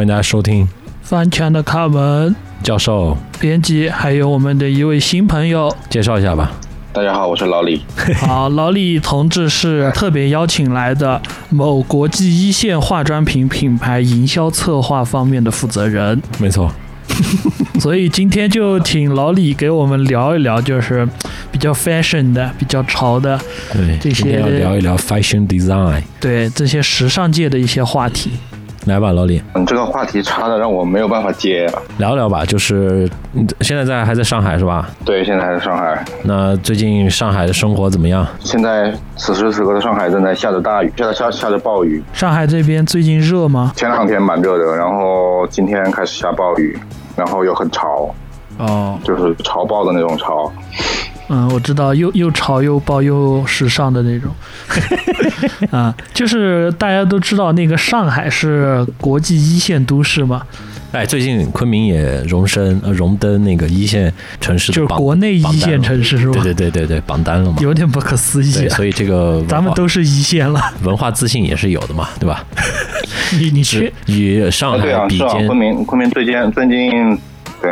欢迎大家收听翻墙的卡门教授编辑，还有我们的一位新朋友。介绍一下吧。大家好，我是老李。好，老李同志是特别邀请来的某国际一线化妆品品牌营销策划方面的负责人，没错，所以今天就请老李给我们聊一聊，就是比较 fashion 的、比较潮的，对，这今天要些聊一聊 fashion design。对这些时尚界的一些话题。来吧，老李，你，这个话题插的让我没有办法接啊。聊聊吧。就是嗯现在在还在上海是吧？对，现在还在上海，那最近上海的生活怎么样？现在此时此刻的上海正在下着大雨，现在下下着暴雨。上海这边最近热吗？前两天蛮热的，然后今天开始下暴雨，然后又很潮，哦，就是潮爆的那种潮。嗯，我知道，又又潮又爆又时尚的那种，啊，就是大家都知道那个上海是国际一线都市嘛，哎，最近昆明也荣升呃荣登那个一线城市就是国内一线城市是吧？对对对对对，榜单了嘛。有点不可思议对，啊！所以这个 咱们都是一线了，文化自信也是有的嘛，对吧？你你是去与上海比肩昆，明昆明最近最近对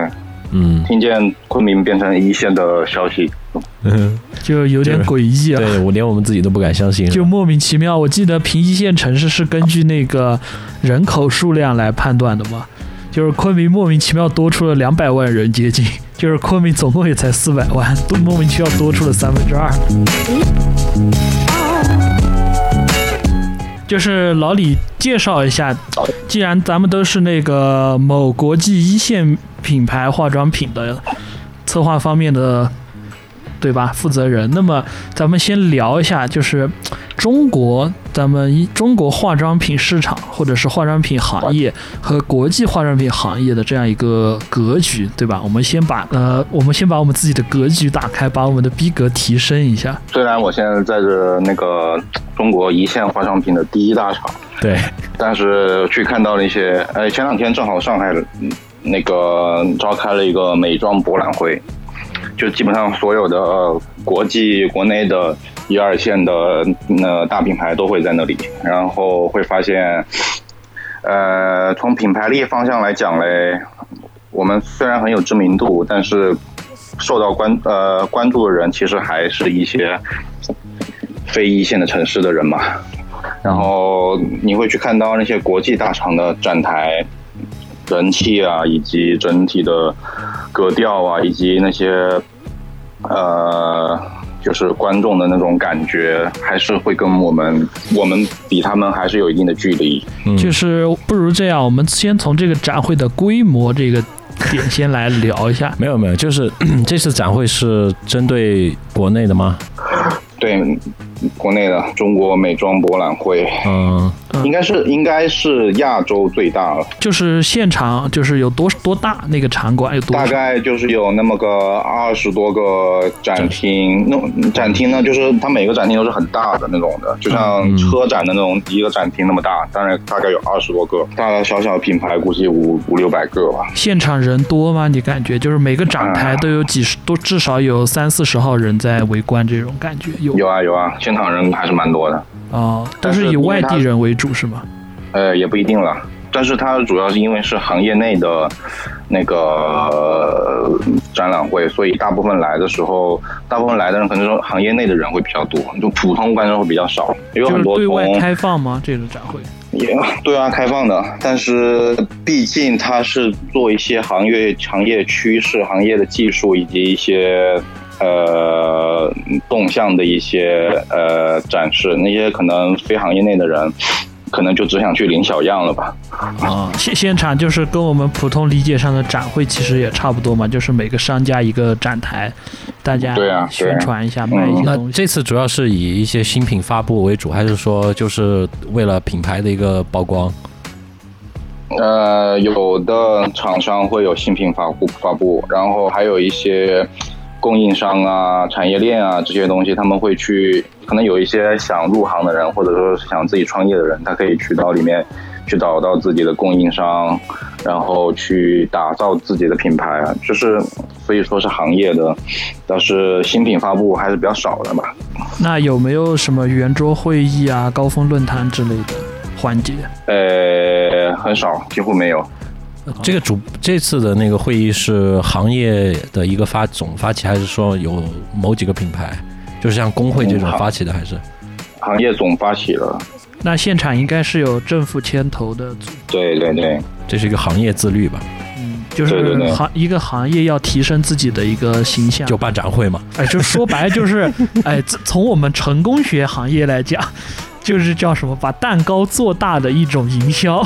嗯听见昆明变成一线的消息，嗯，就有点诡异啊，对我连我们自己都不敢相信，就莫名其妙。我记得平一线城市是根据那个人口数量来判断的嘛，就是昆明莫名其妙多出了两百万人接近，就是昆明总共也才四百万，都莫名其妙多出了三分之二。就是老李介绍一下，既然咱们都是那个某国际一线品牌化妆品的策划方面的，对吧？负责人，那么咱们先聊一下，就是中国咱们一中国化妆品市场或者是化妆品行业和国际化妆品行业的这样一个格局，对吧？我们先把呃，我们先把我们自己的格局打开，把我们的逼格提升一下。虽然我现在在这那个中国一线化妆品的第一大厂。对，但是去看到了一些，哎，前两天正好上海嗯那个召开了一个美妆博览会，就基本上所有的、呃、国际、国内的一二线的呃大品牌都会在那里，然后会发现，呃，从品牌力方向来讲嘞，我们虽然很有知名度，但是受到关呃关注的人其实还是一些非一线的城市的人嘛。然后你会去看到那些国际大厂的展台人气啊，以及整体的格调啊，以及那些呃，就是观众的那种感觉，还是会跟我们我们比他们还是有一定的距离。嗯就是不如这样，我们先从这个展会的规模这个点先来聊一下。没有没有，就是这次展会是针对国内的吗？对，国内的中国美妆博览会嗯，应该是应该是亚洲最大了。就是现场就是有多多大那个场馆有多大少？概就是有那么个二十多个展厅，那展厅呢，就是它每个展厅都是很大的那种的，就像嗯车展的那种一个展厅那么大，当然大概有二十多个，大大小小品牌估计五五六百个吧。现场人多吗？你感觉就是每个展台都有几十，都至少有三四十号人在围观，这种感觉有有啊有啊，现场人还是蛮多的，哦，都但是是以外地人为主是吗？呃，也不一定了。但是它主要是因为是行业内的那个、呃展览会，所以大部分来的时候，大部分来的人可能说行业内的人会比较多，就普通观众会比较少，有就是很多从对外开放吗？这个展会？也对啊，开放的，但是毕竟它是做一些行业行业趋势、行业的技术以及一些呃动向的一些呃展示，那些可能非行业内的人，可能就只想去领小样了吧。啊，现现场就是跟我们普通理解上的展会其实也差不多嘛，就是每个商家一个展台，大家对啊宣传一下，卖一些那东西。这次主要是以一些新品发布为主，还是说就是为了品牌的一个曝光？呃，有的厂商会有新品发布发布，然后还有一些供应商啊、产业链啊这些东西，他们会去，可能有一些想入行的人，或者说是想自己创业的人，他可以去到里面去找到自己的供应商，然后去打造自己的品牌，就是所以说是行业的，但是新品发布还是比较少的吧。那有没有什么圆桌会议啊、高峰论坛之类的环节？呃，很少，几乎没有。这个主这次的那个会议是行业的一个发总发起，还是说有某几个品牌，就是像工会这种发起的，还是？行业总发起了？那现场应该是有政府牵头的组，对对对，这是一个行业自律吧？嗯，就是对对对。行一个行业要提升自己的一个形象，就办展会嘛。哎，就说白了就是，哎，从我们成功学行业来讲，就是叫什么把蛋糕做大的一种营销，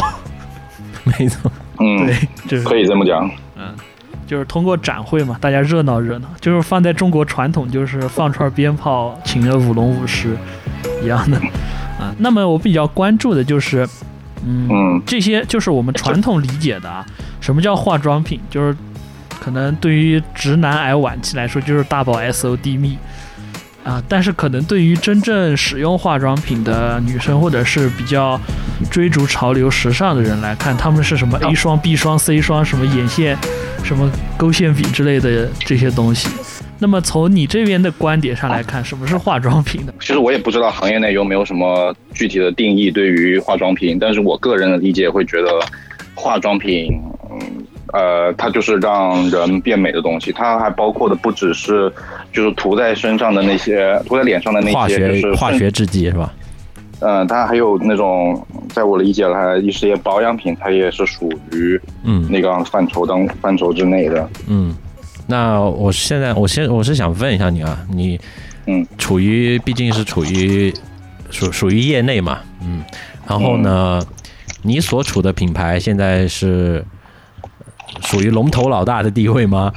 没错，嗯，对，就是可以这么讲。嗯就是通过展会嘛，大家热闹热闹，就是放在中国传统就是放串鞭炮，请个舞龙舞狮一样的啊。那么我比较关注的就是，嗯，嗯这些就是我们传统理解的啊，什么叫化妆品？就是可能对于直男癌晚期来说，就是大宝 SOD 蜜啊，但是可能对于真正使用化妆品的女生，或者是比较追逐潮流、时尚的人来看，他们是什么 A 双、B 双、C 双，什么眼线、什么勾线笔之类的这些东西。那么从你这边的观点上来看，什么是化妆品呢？其实我也不知道行业内有没有什么具体的定义对于化妆品，但是我个人的理解会觉得，化妆品，嗯，呃，它就是让人变美的东西，它还包括的不只是就是涂在身上的那些，涂在脸上的那些，化学就是化学制剂是吧？嗯，它还有那种，在我理解来，一些保养品，它也是属于嗯那个范畴当范畴之内的。嗯。那我现在我先我是想问一下你啊，你嗯处于毕竟是处于属属于业内嘛，嗯，然后呢，你所处的品牌现在是属于龙头老大的地位吗？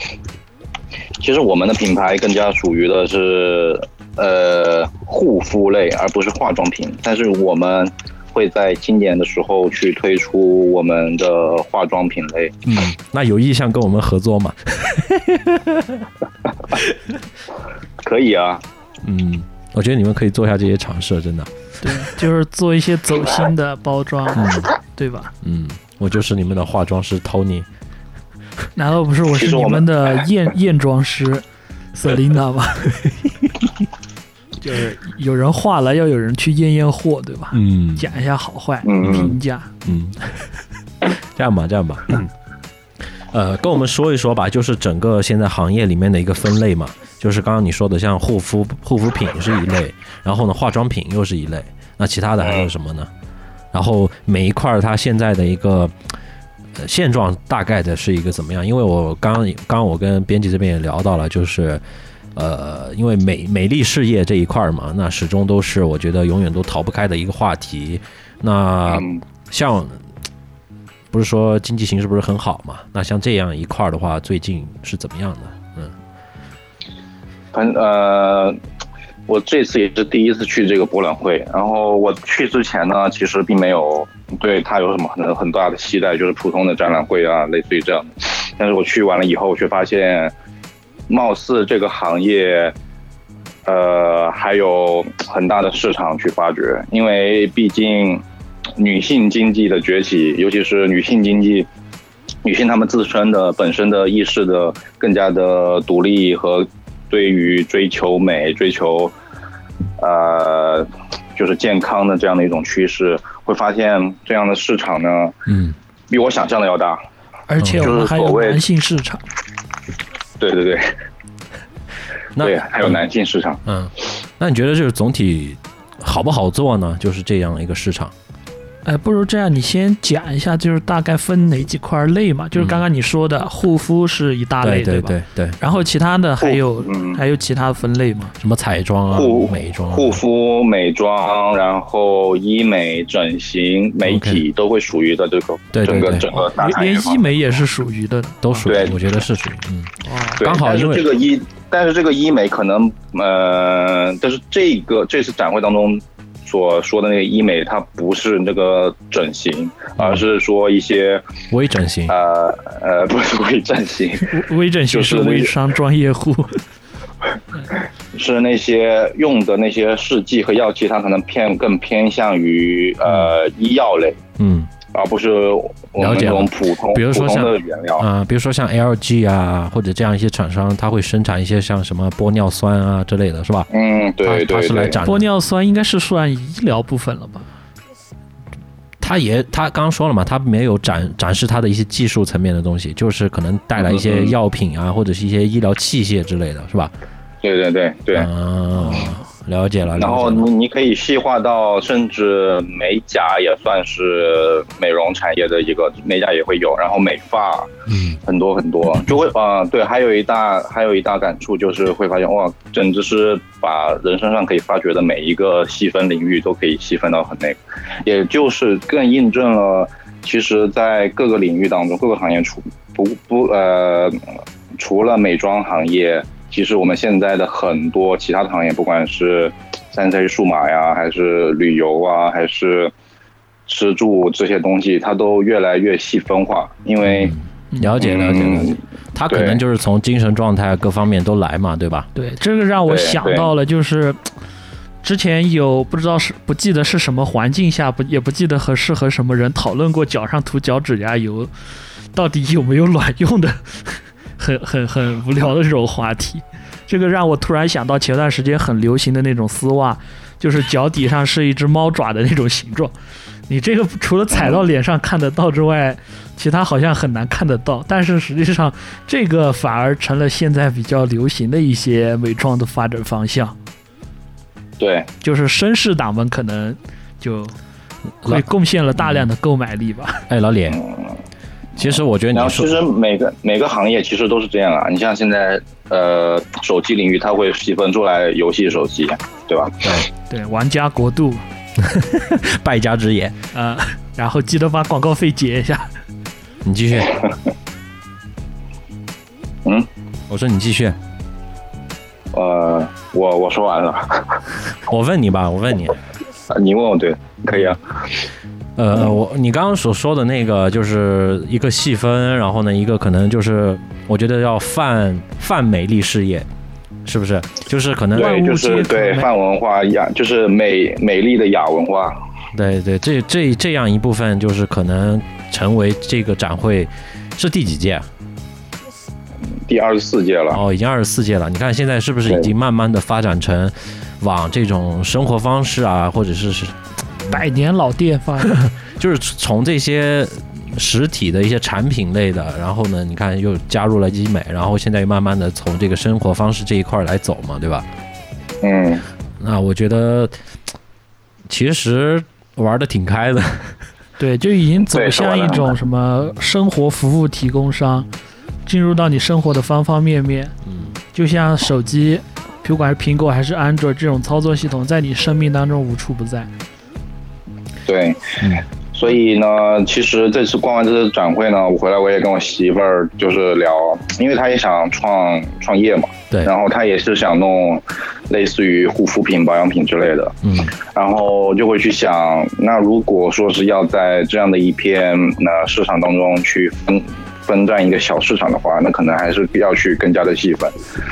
其实我们的品牌更加属于的是呃护肤类，而不是化妆品。但是我们会在今年的时候去推出我们的化妆品类。嗯，那有意向跟我们合作吗？可以啊，嗯，我觉得你们可以做一下这些尝试，真的。对，就是做一些走心的包装，嗯对吧？嗯，我就是你们的化妆师 Tony。难道不是我是你们的验验妆师 Selina 吗？就是有人画了，要有人去验验货，对吧？嗯讲一下好坏，嗯评价。嗯，这样吧，这样吧，呃，跟我们说一说吧，就是整个现在行业里面的一个分类嘛，就是刚刚你说的，像护肤护肤品是一类，然后呢，化妆品又是一类，那其他的还有什么呢？然后每一块儿它现在的一个。呃，现状大概的是一个怎么样？因为我刚刚刚我跟编辑这边也聊到了，就是，呃，因为美美丽事业这一块儿嘛，那始终都是我觉得永远都逃不开的一个话题。那，像不是说经济形势不是很好嘛？那像这样一块儿的话，最近是怎么样的？嗯反呃，我这次也是第一次去这个博览会，然后我去之前呢，其实并没有对它有什么很很大的期待，就是普通的展览会啊，类似于这样。但是我去完了以后，却发现，貌似这个行业，呃，还有很大的市场去发掘，因为毕竟女性经济的崛起，尤其是女性经济。女性她们自身的本身的意识的更加的独立和对于追求美、追求呃就是健康的这样的一种趋势，会发现这样的市场呢嗯比我想象的要大。而且我们还有男性市场，对对对那对，还有男性市场。嗯，那你觉得就是总体好不好做呢？就是这样一个市场。哎，不如这样，你先讲一下，就是大概分哪几块类嘛？就是刚刚你说的护肤是一大类，吧？对对对，然后其他的还有嗯还有其他的分类吗？什么彩妆啊护、美妆啊、护肤、美妆，然后医美、整形、媒体都会属于的这个对对对整个整个大连医美也是属于的都属于对，我觉得是属于嗯。刚好因为这个医，但是这个医美可能，呃，但是这个这次展会当中所说的那个医美，它不是那个整形，而是说一些微整形，呃呃，不是微整形，微 微整形是微商专业户，是那些用的那些试剂和药剂，它可能偏更偏向于呃医药类。嗯而不是我们这种普通比如说像的原料啊、比如说像 LG 啊，或者这样一些厂商，他会生产一些像什么玻尿酸啊之类的，是吧？嗯，对他他对对，是来展玻尿酸应该是算医疗部分了吧？他也他刚刚说了嘛，他没有展展示他的一些技术层面的东西，就是可能带来一些药品啊，或者是一些医疗器械之类的，是吧？对对对对。啊，了解了，然后你你可以细化到，甚至美甲也算是美容产业的一个，美甲也会有，然后美发嗯，很多很多，就会啊、对，还有一大还有一大感触就是会发现哇，简直是把人身上可以发掘的每一个细分领域都可以细分到很那个，也就是更印证了，其实，在各个领域当中，各个行业除不不呃，除了美妆行业，其实我们现在的很多其他的行业，不管是三 C 数码呀，还是旅游啊，还是吃住这些东西，它都越来越细分化，因为。了解了解了解嗯，他可能就是从精神状态各方面都来嘛，对吧？对，这个让我想到了，就是之前有不知道是不记得是什么环境下，不也不记得和适合什么人讨论过脚上涂脚趾甲油到底有没有卵用的，很很很无聊的这种话题。这个让我突然想到前段时间很流行的那种丝袜，就是脚底上是一只猫爪的那种形状。你这个除了踩到脸上看得到之外，其他好像很难看得到。但是实际上，这个反而成了现在比较流行的一些美妆的发展方向。对，就是绅士党们可能就会贡献了大量的购买力吧。哎，老李，其实我觉得然你说后其实每个每个行业其实都是这样啊。你像现在呃手机领域，它会细分出来游戏手机，对吧？对对，玩家国度，败家之眼，呃，然后记得把广告费结一下。你继续。嗯，我说你继续，呃，我我说完了，我问你吧，我问你，你问我对，可以啊。呃，我你刚刚所说的那个就是一个细分，然后呢，一个可能就是我觉得要泛泛美丽事业，是不是？就是可能对，就是对泛文化雅，就是美美丽的雅文化。对对，这这这样一部分就是可能成为这个展会是第几届啊？第二十四届了，哦，已经二十四届了。你看现在是不是已经慢慢的发展成往这种生活方式啊，或者是是百年老店发展，就是从这些实体的一些产品类的，然后呢，你看又加入了医美，然后现在又慢慢的从这个生活方式这一块儿来走嘛，对吧？嗯，那我觉得其实玩的挺开的，对，就已经走向一种什么生活服务提供商，进入到你生活的方方面面。嗯，就像手机，不管是苹果还是安卓这种操作系统，在你生命当中无处不在。对。嗯。所以呢，其实这次逛完这次展会呢，我回来我也跟我媳妇儿就是聊，因为她也想创创业嘛，对，然后她也是想弄类似于护肤品、保养品之类的，嗯。然后就会去想，那如果说是要在这样的一片那市场当中去分分占一个小市场的话，那可能还是要去更加的细分，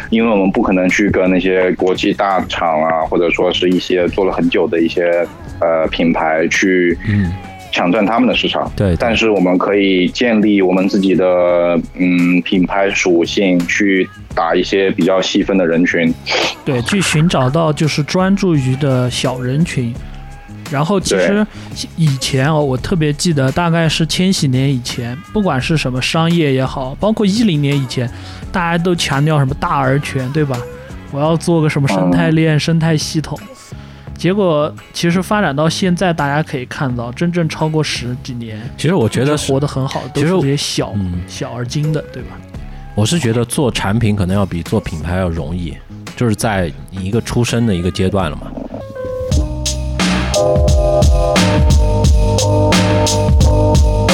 因为我们不可能去跟那些国际大厂啊，或者说是一些做了很久的一些呃品牌去嗯，抢占他们的市场。对，但是我们可以建立我们自己的嗯品牌属性，去打一些比较细分的人群。对，去寻找到就是专注于的小人群。然后其实以前哦，我特别记得，大概是千禧年以前，不管是什么商业也好，包括一零年以前，大家都强调什么大而全，对吧？我要做个什么生态链、生态系统。结果其实发展到现在，大家可以看到，真正超过十几年，其实我觉得活得很好，都是这些小、嗯小而精的，对吧？我是觉得做产品可能要比做品牌要容易，就是在你一个出生的一个阶段了嘛。Thank you.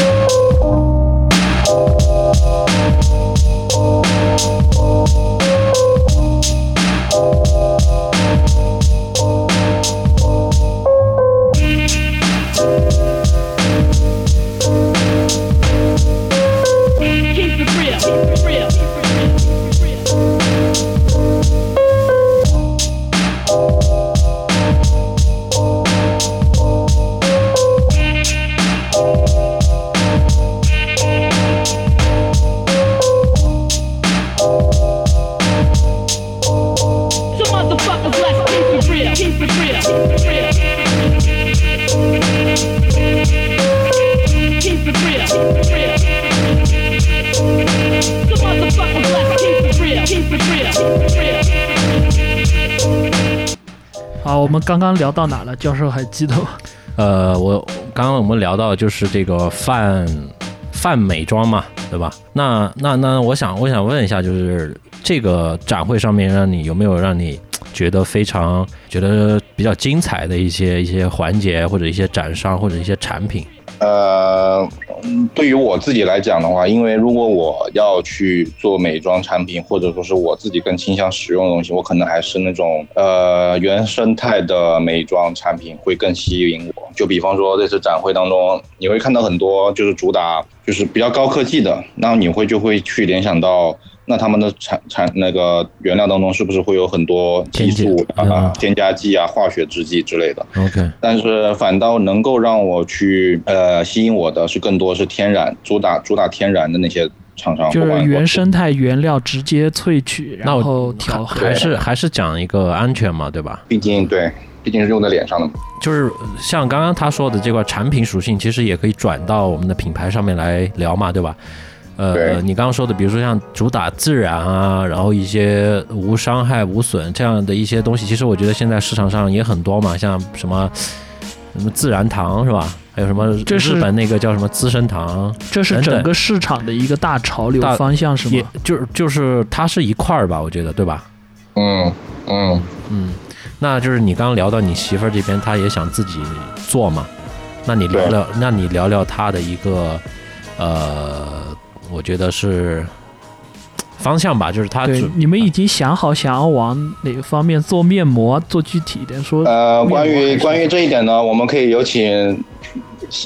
刚刚聊到哪了？教授还记得吗？呃，我刚刚我们聊到就是这个泛泛美妆嘛，对吧？那那那，我想我想问一下，就是这个展会上面让你有没有让你觉得非常觉得比较精彩的一些一些环节，或者一些展商或者一些产品？呃，对于我自己来讲的话，因为如果我要去做美妆产品，或者说是我自己更倾向使用的东西，我可能还是那种呃原生态的美妆产品会更吸引我。就比方说这次展会当中，你会看到很多就是主打就是比较高科技的，那你会就会去联想到。那他们的产产那个原料当中是不是会有很多激素啊、添加剂啊、化学制剂之类的？OK，但是反倒能够让我去呃吸引我的是更多是天然主打主打天然的那些厂商，就是原生态原料直接萃取，然后调还是还是讲一个安全嘛，对吧？毕竟对，毕竟是用在脸上的嘛。就是像刚刚他说的这块产品属性，其实也可以转到我们的品牌上面来聊嘛，对吧？呃，你刚刚说的，比如说像主打自然啊，然后一些无伤害、无损这样的一些东西，其实我觉得现在市场上也很多嘛，像什么什么自然堂是吧？还有什么日本那个叫什么资生堂？这是整个市场的一个大潮流方向是吗？就是就是它是一块儿吧，我觉得对吧？嗯嗯嗯，那就是你刚刚聊到你媳妇儿这边，她也想自己做嘛？那你聊聊，那你聊聊她的一个呃。我觉得是方向吧，就是她。对，你们已经想好想要往哪个方面做面膜？做具体一点说。呃，关于关于这一点呢，我们可以有请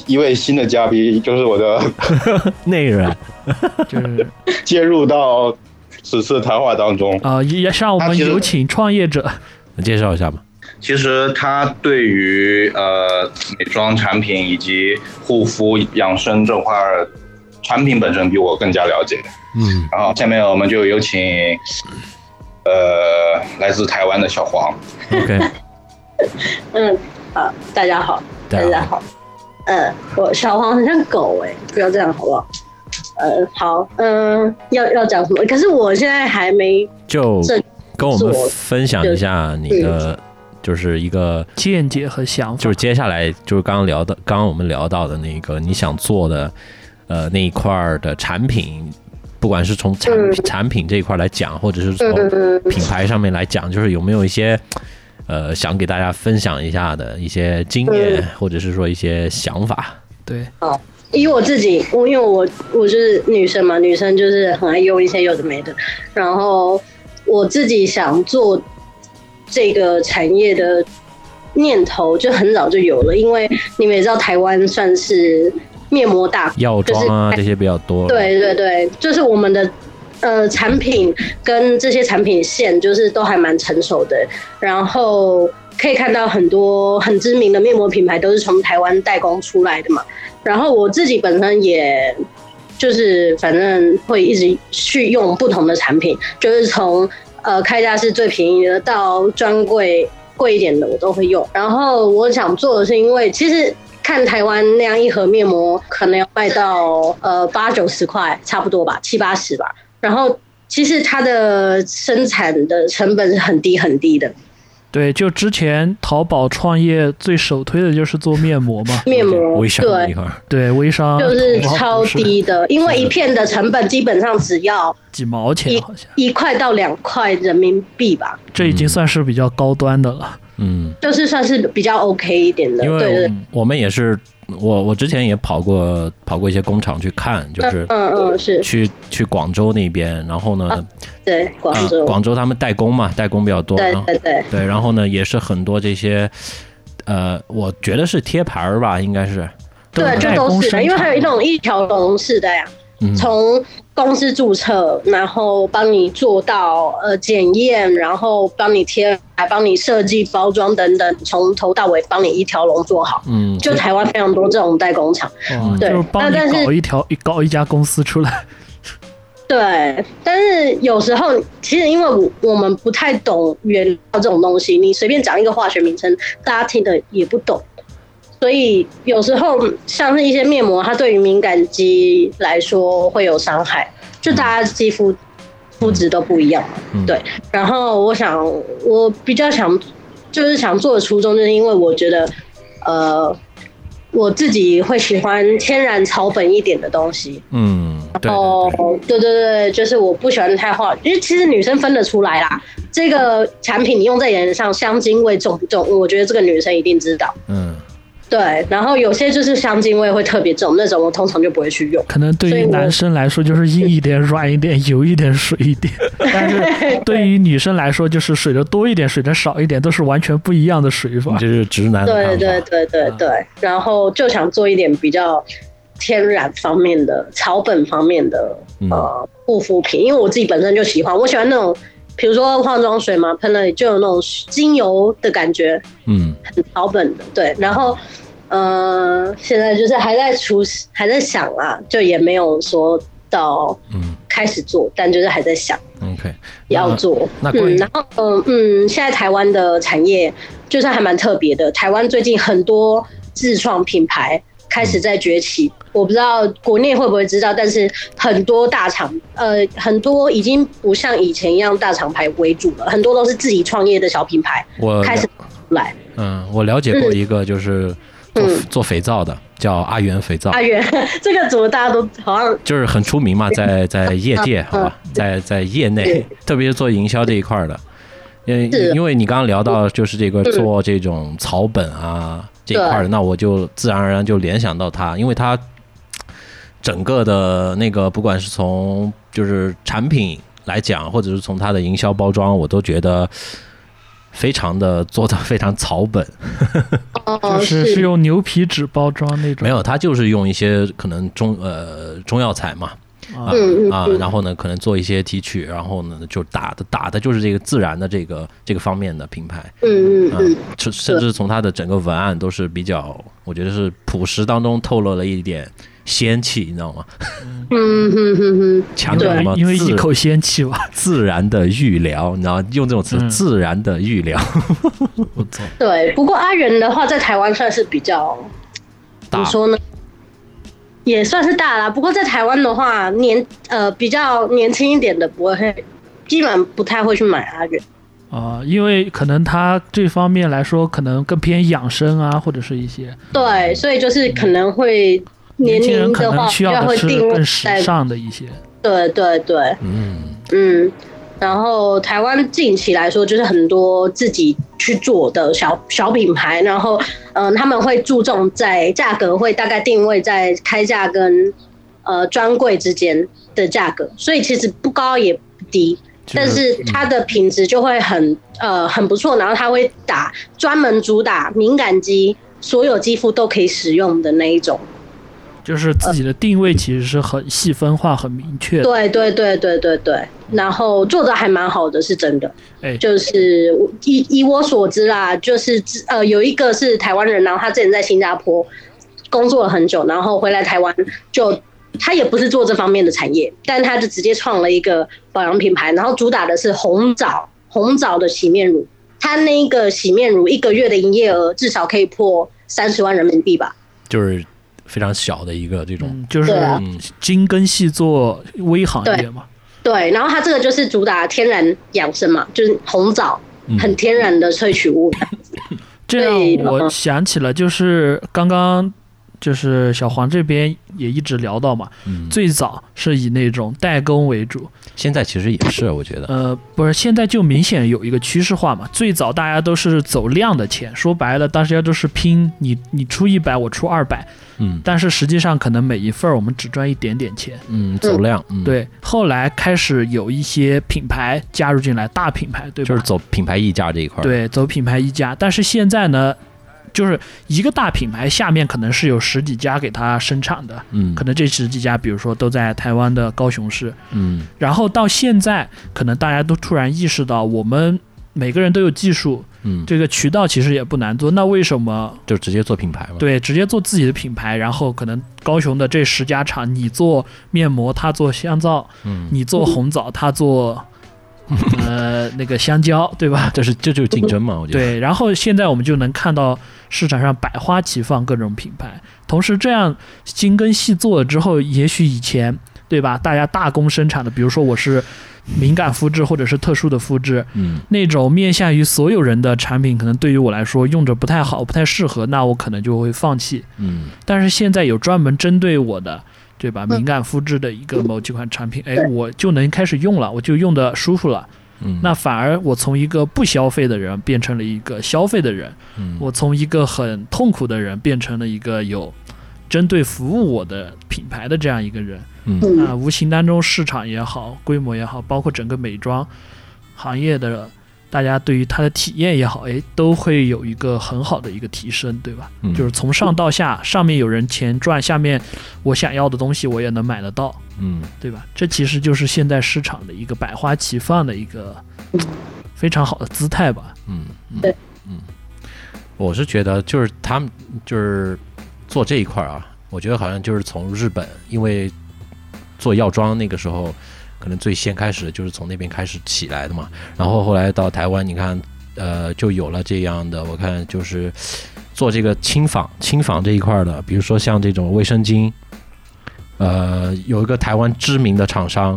一位新的嘉宾，就是我的 内人，就是 介入到此次谈话当中。啊，也让我们有请创业者介绍一下吧。其实他对于呃美妆产品以及护肤养生这块。产品本身比我更加了解，嗯，然后下面我们就有请，呃，来自台湾的小黄，OK，嗯，好，大家好，大家好，嗯，我小黄很像狗哎，不要这样好不好？呃，好，嗯，要要讲什么？可是我现在还没就跟我们分享一下你的就是一个见解和想法，就是接下来就是刚刚聊的，刚刚我们聊到的那个你想做的。呃，那一块儿的产品，不管是从产产品这一块来讲，或者是从品牌上面来讲，就是有没有一些呃想给大家分享一下的一些经验，或者是说一些想法？对，好，以我自己，我因为我我是女生嘛，女生就是很爱用一些有的没的，然后我自己想做这个产业的念头就很早就有了，因为你们也知道，台湾算是。面膜大药妆啊，这些比较多。对对对，就是我们的呃产品跟这些产品线，就是都还蛮成熟的。然后可以看到很多很知名的面膜品牌都是从台湾代工出来的嘛。然后我自己本身也就是反正会一直去用不同的产品，就是从呃开价是最便宜的到专柜贵一点的我都会用。然后我想做的是，因为其实。看台湾那样一盒面膜，可能要卖到呃八九十块，差不多吧，七八十吧。然后其实它的生产的成本是很低很低的。对，就之前淘宝创业最首推的就是做面膜嘛，面膜微商对。对微商就是超低的，因为一片的成本基本上只要几毛钱，好像一块到两块人民币吧。这已经算是比较高端的了。嗯，就是算是比较 OK 一点的，因为我们也是，我我之前也跑过跑过一些工厂去看，就是嗯嗯是。去去广州那边，然后呢，对广州。广州他们代工嘛，代工比较多，对对对。对，然后呢也是很多这些，呃，我觉得是贴牌儿吧，应该是，对，这都是的，因为还有一种一条龙式的呀，从。公司注册，然后帮你做到呃检验，然后帮你贴，还帮你设计包装等等，从头到尾帮你一条龙做好。嗯，就台湾非常多这种代工厂，对，帮你搞一条一搞一家公司出来。对，但是有时候其实因为我我们不太懂原料这种东西，你随便讲一个化学名称，大家听的也不懂。所以有时候像是一些面膜，它对于敏感肌来说会有伤害，就大家肌肤肤质都不一样，对。然后我想，我比较想就是想做的初衷，就是因为我觉得，呃，我自己会喜欢天然草本一点的东西。嗯，对哦对对，，对对对，就是我不喜欢太化，因为其实女生分得出来啦。这个产品你用在脸上，香精味重不重？我觉得这个女生一定知道。嗯，对，然后有些就是香精味会特别重，那种我通常就不会去用。可能对于男生来说就是硬一点、软一点、油一点、水一点，但是对于女生来说就是水的多一点、水的少一点，都是完全不一样的水法你。这是直男对。对对对对，然后就想做一点比较天然方面的、草本方面的嗯呃护肤品，因为我自己本身就喜欢，我喜欢那种，比如说化妆水嘛，喷了就有那种精油的感觉，嗯很草本的，对。然后呃，现在就是还在出，还在想啊，就也没有说到嗯开始做，但就是还在想。，OK，要做。那嗯，然后嗯嗯，现在台湾的产业就是还蛮特别的。台湾最近很多自创品牌开始在崛起，我不知道国内会不会知道，但是很多大厂呃很多已经不像以前一样大厂牌为主了，很多都是自己创业的小品牌我开始出来。嗯，我了解过一个就是做嗯。做肥皂的，叫阿元肥皂。阿，元，这个怎么大家都好像就是很出名嘛，在在业界，好吧，在在业内，特别是做营销这一块儿的，因为因为你刚刚聊到就是这个做这种草本啊这一块儿的，那我就自然而然就联想到它，因为它整个的那个不管是从就是产品来讲，或者是从它的营销包装，我都觉得非常的做的非常草本。哦就是。是用牛皮纸包装那种，没有，它就是用一些可能中呃中药材嘛，啊。啊然后呢可能做一些提取，然后呢就打的打的就是这个自然的这个这个方面的品牌，啊嗯嗯嗯，甚甚至从它的整个文案都是比较，我觉得是朴实当中透露了一点仙气，你知道吗？嗯哼哼哼，强调什么自因为一口仙气吧。自然的预疗，你知道吗用这种词，嗯自然的预疗，对。不过阿元的话，在台湾算是比较怎大么说呢？也算是大啦，不过在台湾的话，年呃比较年轻一点的不会，基本上不太会去买阿元。啊、因为可能他这方面来说，可能更偏养生啊，或者是一些对，所以就是可能会年年轻人龄的话比可能需要的是会定位更时在尚的一些。对对对，嗯嗯。然后台湾近期来说，就是很多自己去做的小小品牌，然后嗯、呃他们会注重在价格会大概定位在开价跟呃专柜之间的价格，所以其实不高也不低，但是它的品质就会很呃很不错，然后它会打专门主打敏感肌，所有肌肤都可以使用的那一种。就是自己的定位其实是很细分化、很明确的。对对对对对对，然后做的还蛮好的，是真的。哎，就是我以以我所知啦，就是之呃有一个是台湾人，然后他之前在新加坡工作了很久，然后回来台湾就他也不是做这方面的产业，但他就直接创了一个保养品牌，然后主打的是红枣红枣的洗面乳，他那个洗面乳一个月的营业额至少可以破三十万人民币吧。就是非常小的一个这种，嗯，就是精耕细作微行业嘛。对，然后它这个就是主打天然养生嘛，就是红枣嗯很天然的萃取物。这对样我嗯想起了，就是刚刚就是小黄这边也一直聊到嘛，嗯，最早是以那种代工为主，现在其实也是，我觉得，呃，不是，现在就明显有一个趋势化嘛。最早大家都是走量的钱，说白了，大家都是拼你你出一百，我出二百，嗯但是实际上可能每一份儿我们只赚一点点钱。嗯，走量，嗯，，对，后来开始有一些品牌加入进来，大品牌，对吧？就是走品牌溢价这一块，，对，走品牌溢价。但是现在呢，就是一个大品牌下面可能是有十几家给它生产的，嗯，可能这十几家，比如说都在台湾的高雄市。嗯然后到现在，可能大家都突然意识到，我们每个人都有技术，嗯，这个渠道其实也不难做。那为什么就直接做品牌嘛，，对直接做自己的品牌？然后可能高雄的这十家厂，你做面膜，他做香皂，嗯，你做红枣，他做 呃那个香蕉，对吧？这是这就是竞争嘛，我觉得，对，然后现在我们就能看到市场上百花齐放，各种品牌。同时，这样精耕细作了之后，也许以前对吧？大家大工生产的，比如说我是敏感肤质或者是特殊的肤质，嗯那种面向于所有人的产品，可能对于我来说用着不太好，不太适合，那我可能就会放弃。嗯但是现在有专门针对我的，对吧？嗯敏感肤质的一个某几款产品，哎，我就能开始用了，我就用的舒服了。嗯，那反而我从一个不消费的人变成了一个消费的人，嗯我从一个很痛苦的人变成了一个有针对服务我的品牌的这样一个人。嗯那嗯，无形当中市场也好，规模也好，包括整个美妆行业的大家对于它的体验也好，哎，都会有一个很好的一个提升，对吧？嗯就是从上到下，上面有人钱赚，下面我想要的东西我也能买得到，嗯对吧？这其实就是现在市场的一个百花齐放的一个非常好的姿态吧。嗯嗯对嗯，我是觉得就是他们就是做这一块儿啊，我觉得好像就是从日本，因为做药妆那个时候，可能最先开始就是从那边开始起来的嘛。然后后来到台湾，你看，呃，就有了这样的，我看就是做这个轻纺轻纺这一块儿的，比如说像这种卫生巾，呃，有一个台湾知名的厂商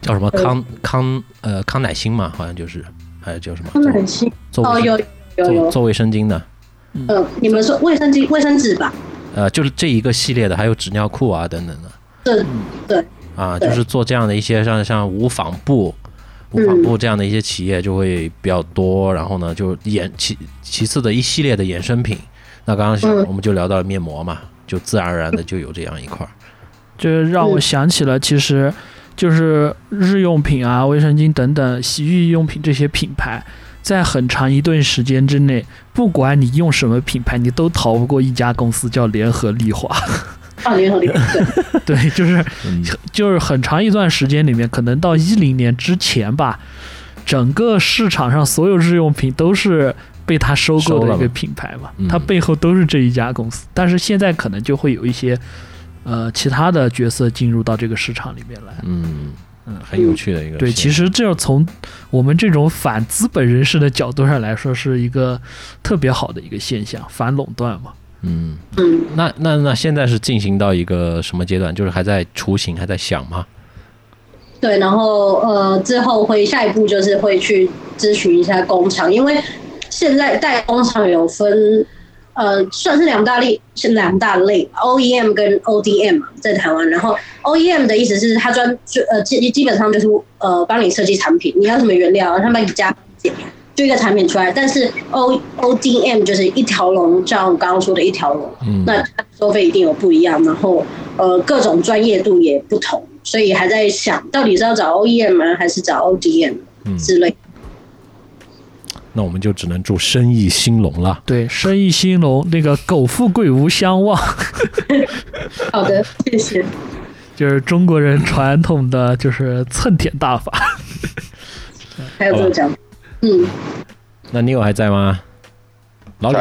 叫什么康康呃康乃馨嘛，好像就是，还有叫什么他们很新哦，有有有，做做卫生巾的，嗯，你们说卫生巾、卫生纸吧？呃，就是这一个系列的，还有纸尿裤啊等等的。对对，啊，就是做这样的一些像像无纺布、无纺布这样的一些企业就会比较多，然后呢，就衍其其次的一系列的衍生品。那刚刚嗯我们就聊到了面膜嘛，就自然而然的就有这样一块儿。这让我想起了，其实就是日用品啊、卫生巾等等洗浴用品这些品牌，在很长一段时间之内，不管你用什么品牌，你都逃不过一家公司叫联合利华。啊，联合利华，对，对，就是嗯就是很长一段时间里面，可能到一零年之前吧，整个市场上所有日用品都是被他收购的一个品牌嘛，嗯它背后都是这一家公司。但是现在可能就会有一些呃其他的角色进入到这个市场里面来。嗯嗯很有趣的一个。对，其实这从我们这种反资本人士的角度上来说，是一个特别好的一个现象，反垄断嘛。嗯，嗯，那那那现在是进行到一个什么阶段？就是还在雏形，还在想吗？对，然后呃，之后会下一步就是会去咨询一下工厂，因为现在代工厂有分呃，算是两大类，是两大类，OEM 跟 ODM 嘛在台湾。然后 OEM 的意思是它专就呃基基本上就是呃帮你设计产品，你要什么原料，他帮你加工就一个产品出来。但是 O ODM 就是一条龙，像我刚刚说的一条龙，嗯，那收费一定有不一样，然后呃各种专业度也不同，所以还在想到底是要找 OEM 吗，还是找 ODM 嗯之类。那我们就只能祝生意兴隆了。对，生意兴隆，那个苟富贵无相忘，好的，谢谢。就是中国人传统的就是蹭舔大法。还有这个讲，嗯，那 Neil 还在吗？老李，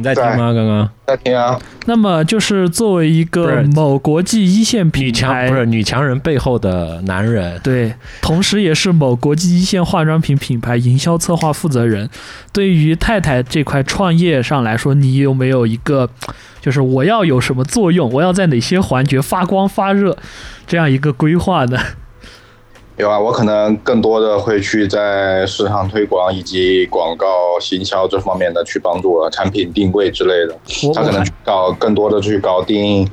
你在听吗？刚刚在听啊，那么就是作为一个某国际一线女品牌，强不是女强人背后的男人，对，同时也是某国际一线化妆品品牌营销策划负责人。对于太太这块创业上来说，你有没有一个，就是我要有什么作用，我要在哪些环节发光发热，这样一个规划呢？有啊，我可能更多的会去在市场推广以及广告行销这方面的去帮助了，产品定位之类的。他可能去搞更多的去搞定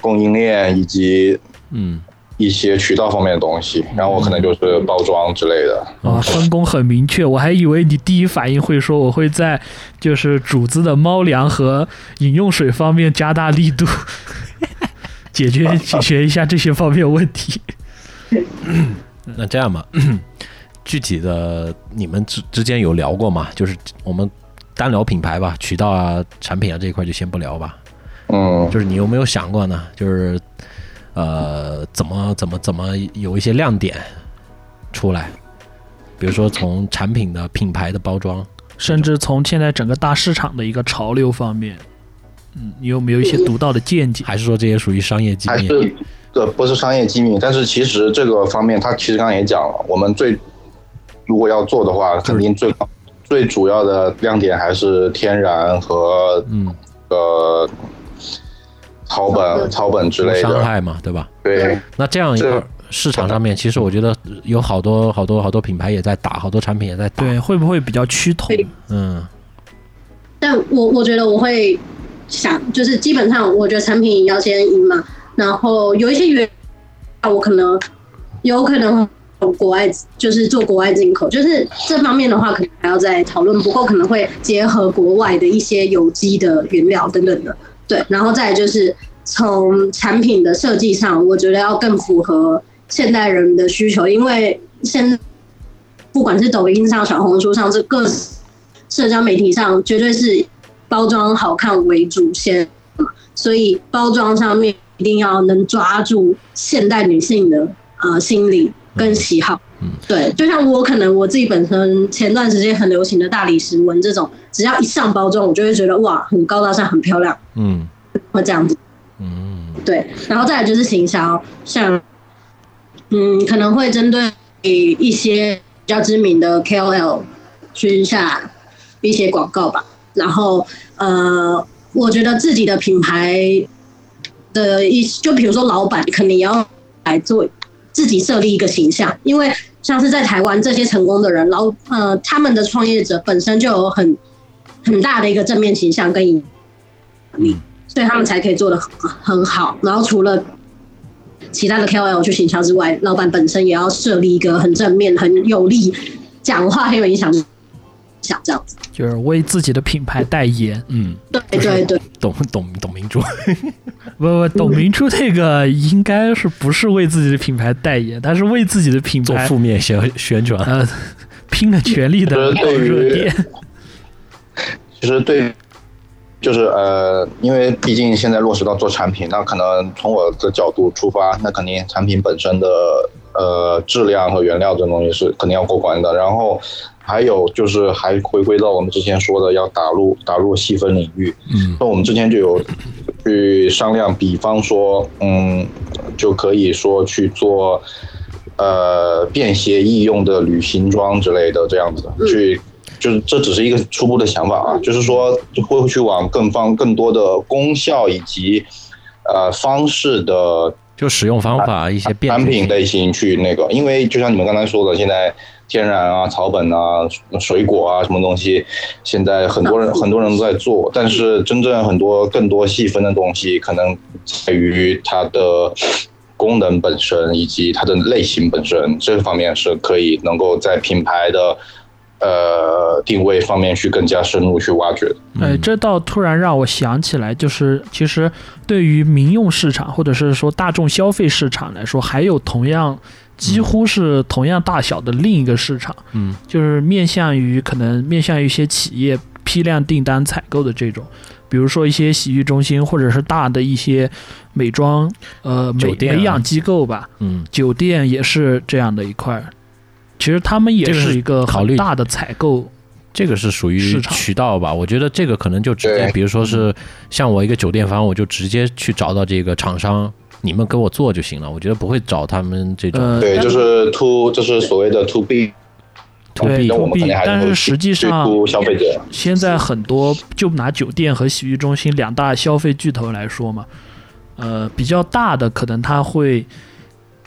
供应链以及嗯，一些渠道方面的东西，然后我可能就是包装之类的。啊，分工很明确。我还以为你第一反应会说我会在就是主子的猫粮和饮用水方面加大力度，解决解决一下这些方面问题。那这样吧，具体的你们之之间有聊过吗？就是我们单聊品牌吧，渠道啊、产品啊这一块就先不聊吧。嗯，就是你有没有想过呢？就是呃，怎么怎么怎么有一些亮点出来？比如说从产品的品牌的包装，甚至从现在整个大市场的一个潮流方面，嗯，你有没有一些独到的见解？还是说这些属于商业机密？这不是商业机密，但是其实这个方面，他其实刚刚也讲了，我们最如果要做的话，肯定最最主要的亮点还是天然和嗯呃草本、草本之类的。伤害嘛，对吧？对，那这样一这块市场上面，其实我觉得有好多好多好多品牌也在打，好多产品也在打。对，会不会比较趋同？嗯，但我我觉得我会想，就是基本上我觉得产品要先赢嘛，然后有一些原我可能有可能从国外就是做国外进口，就是这方面的话可能还要再讨论，不过可能会结合国外的一些有机的原料等等的，对，然后再就是从产品的设计上，我觉得要更符合现代人的需求，因为现不管是抖音上、小红书上，这各社交媒体上绝对是包装好看为主先，所以包装上面一定要能抓住现代女性的呃心理跟喜好。嗯对，就像我可能我自己本身前段时间很流行的大理石纹这种，只要一上包装，我就会觉得哇，很高大上，很漂亮，嗯会这样子。嗯对，然后再来就是行销，像嗯，可能会针对一些比较知名的 KOL 去下一些广告吧。然后呃，我觉得自己的品牌的一，就比如说老板，肯定也要来做自己设立一个形象，因为像是在台湾这些成功的人，老呃他们的创业者本身就有很很大的一个正面形象跟影响力。所以他们才可以做的很很好。然后除了其他的 KOL 去行销之外，老板本身也要设立一个很正面、很有力、讲话很有影响力，想这样子。就是为自己的品牌代言。嗯，对对对，董董董明珠，不不，董明珠这个应该是不是为自己的品牌代言，他是为自己的品牌做负面宣宣传。呃拼了全力的热点。其实对，就是呃，因为毕竟现在落实到做产品，那可能从我的角度出发，那肯定产品本身的呃质量和原料这种东西是肯定要过关的。然后还有就是还回归到我们之前说的，要打入打入细分领域。嗯那我们之前就有去商量，比方说，嗯，就可以说去做呃便携易用的旅行装之类的这样子，嗯去就是这只是一个初步的想法啊，就是说会去往更方更多的功效以及呃方式的就使用方法一些变产品类型去那个，因为就像你们刚才说的，现在天然啊、草本啊、水果啊什么东西，现在很多人很多人都在做，但是真正很多更多细分的东西，可能在于它的功能本身以及它的类型本身这方面是可以能够在品牌的呃定位方面去更加深入去挖掘的。哎，这倒突然让我想起来，就是其实对于民用市场或者是说大众消费市场来说，还有同样几乎是同样大小的另一个市场，嗯，就是面向于可能面向于一些企业批量订单采购的这种，比如说一些洗浴中心或者是大的一些美妆呃美美养机构吧，嗯。酒店也是这样的一块儿。其实他们也是是一个考虑大的采购，这个是属于渠道吧？我觉得这个可能就直接，比如说是像我一个酒店方，我就直接去找到这个厂商，你们给我做就行了。我觉得不会找他们这种呃，对，就是 to 就是所谓的 to B 那我们肯定还但是实际上消费者。现在很多就拿酒店和洗浴中心两大消费巨头来说嘛，呃，比较大的可能他会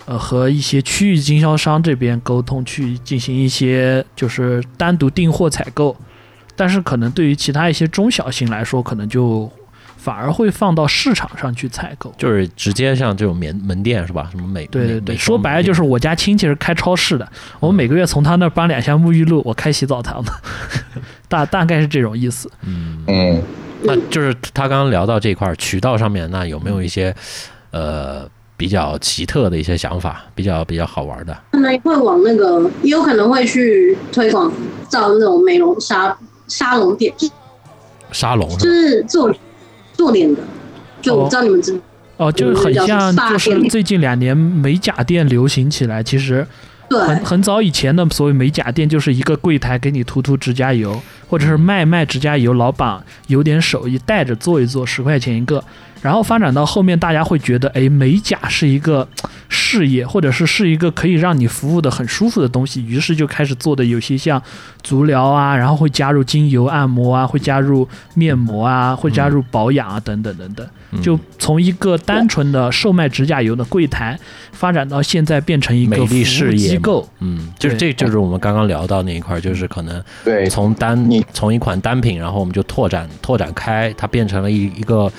呃和一些区域经销商这边沟通，去进行一些就是单独订货采购，但是可能对于其他一些中小型来说，可能就反而会放到市场上去采购。就是直接像这种门门店是吧？什么美对对对，说白了就是我家亲戚是开超市的，我每个月从他那儿搬两箱沐浴露，我开洗澡堂的，大大概是这种意思。嗯，嗯，那就是他刚刚聊到这块儿渠道上面，那有没有一些呃比较奇特的一些想法，比较比较好玩的？可能会往那个，也有可能会去推广造那种美容沙沙龙店，沙龙就？是做做脸的。就我不知道你们知哦，就很像，就是最近两年美甲店流行起来，其实对很很早以前的所谓美甲店，就是一个柜台给你涂涂指甲油，或者是卖卖指甲油，老板有点手艺，带着做一做，十块钱一个。然后发展到后面，大家会觉得，哎，美甲是一个事业，或者是是一个可以让你服务的很舒服的东西，于是就开始做的有些像足疗啊，然后会加入精油按摩啊，会加入面膜啊，会加入保养啊，等等等等。就从一个单纯的售卖指甲油的柜台，发展到现在变成一个美丽服务事业机构。嗯，就是这就是我们刚刚聊到那一块儿，就是可能对从单从一款单品，然后我们就拓展拓展开，它变成了一一个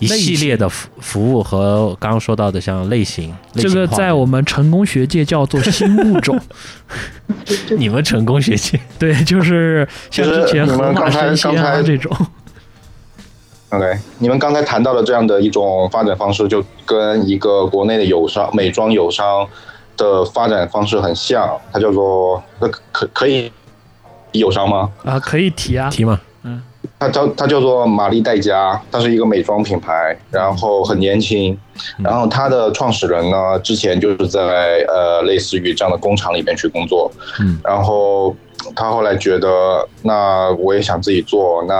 一系列的服服务和刚刚说到的像类型。类这个在我们成功学界叫做新物种。你们成功学界，对，就是像之前就是你河马们刚才生鲜啊刚才这种。OK，你们刚才谈到的这样的一种发展方式，就跟一个国内的友商美妆友商的发展方式很像，它叫做那可可以友商吗？啊，可以提啊，提嘛，它叫它叫做玛丽黛佳，它是一个美妆品牌，然后很年轻，然后它的创始人呢，之前就是在呃类似于这样的工厂里面去工作，嗯，然后他后来觉得，那我也想自己做，那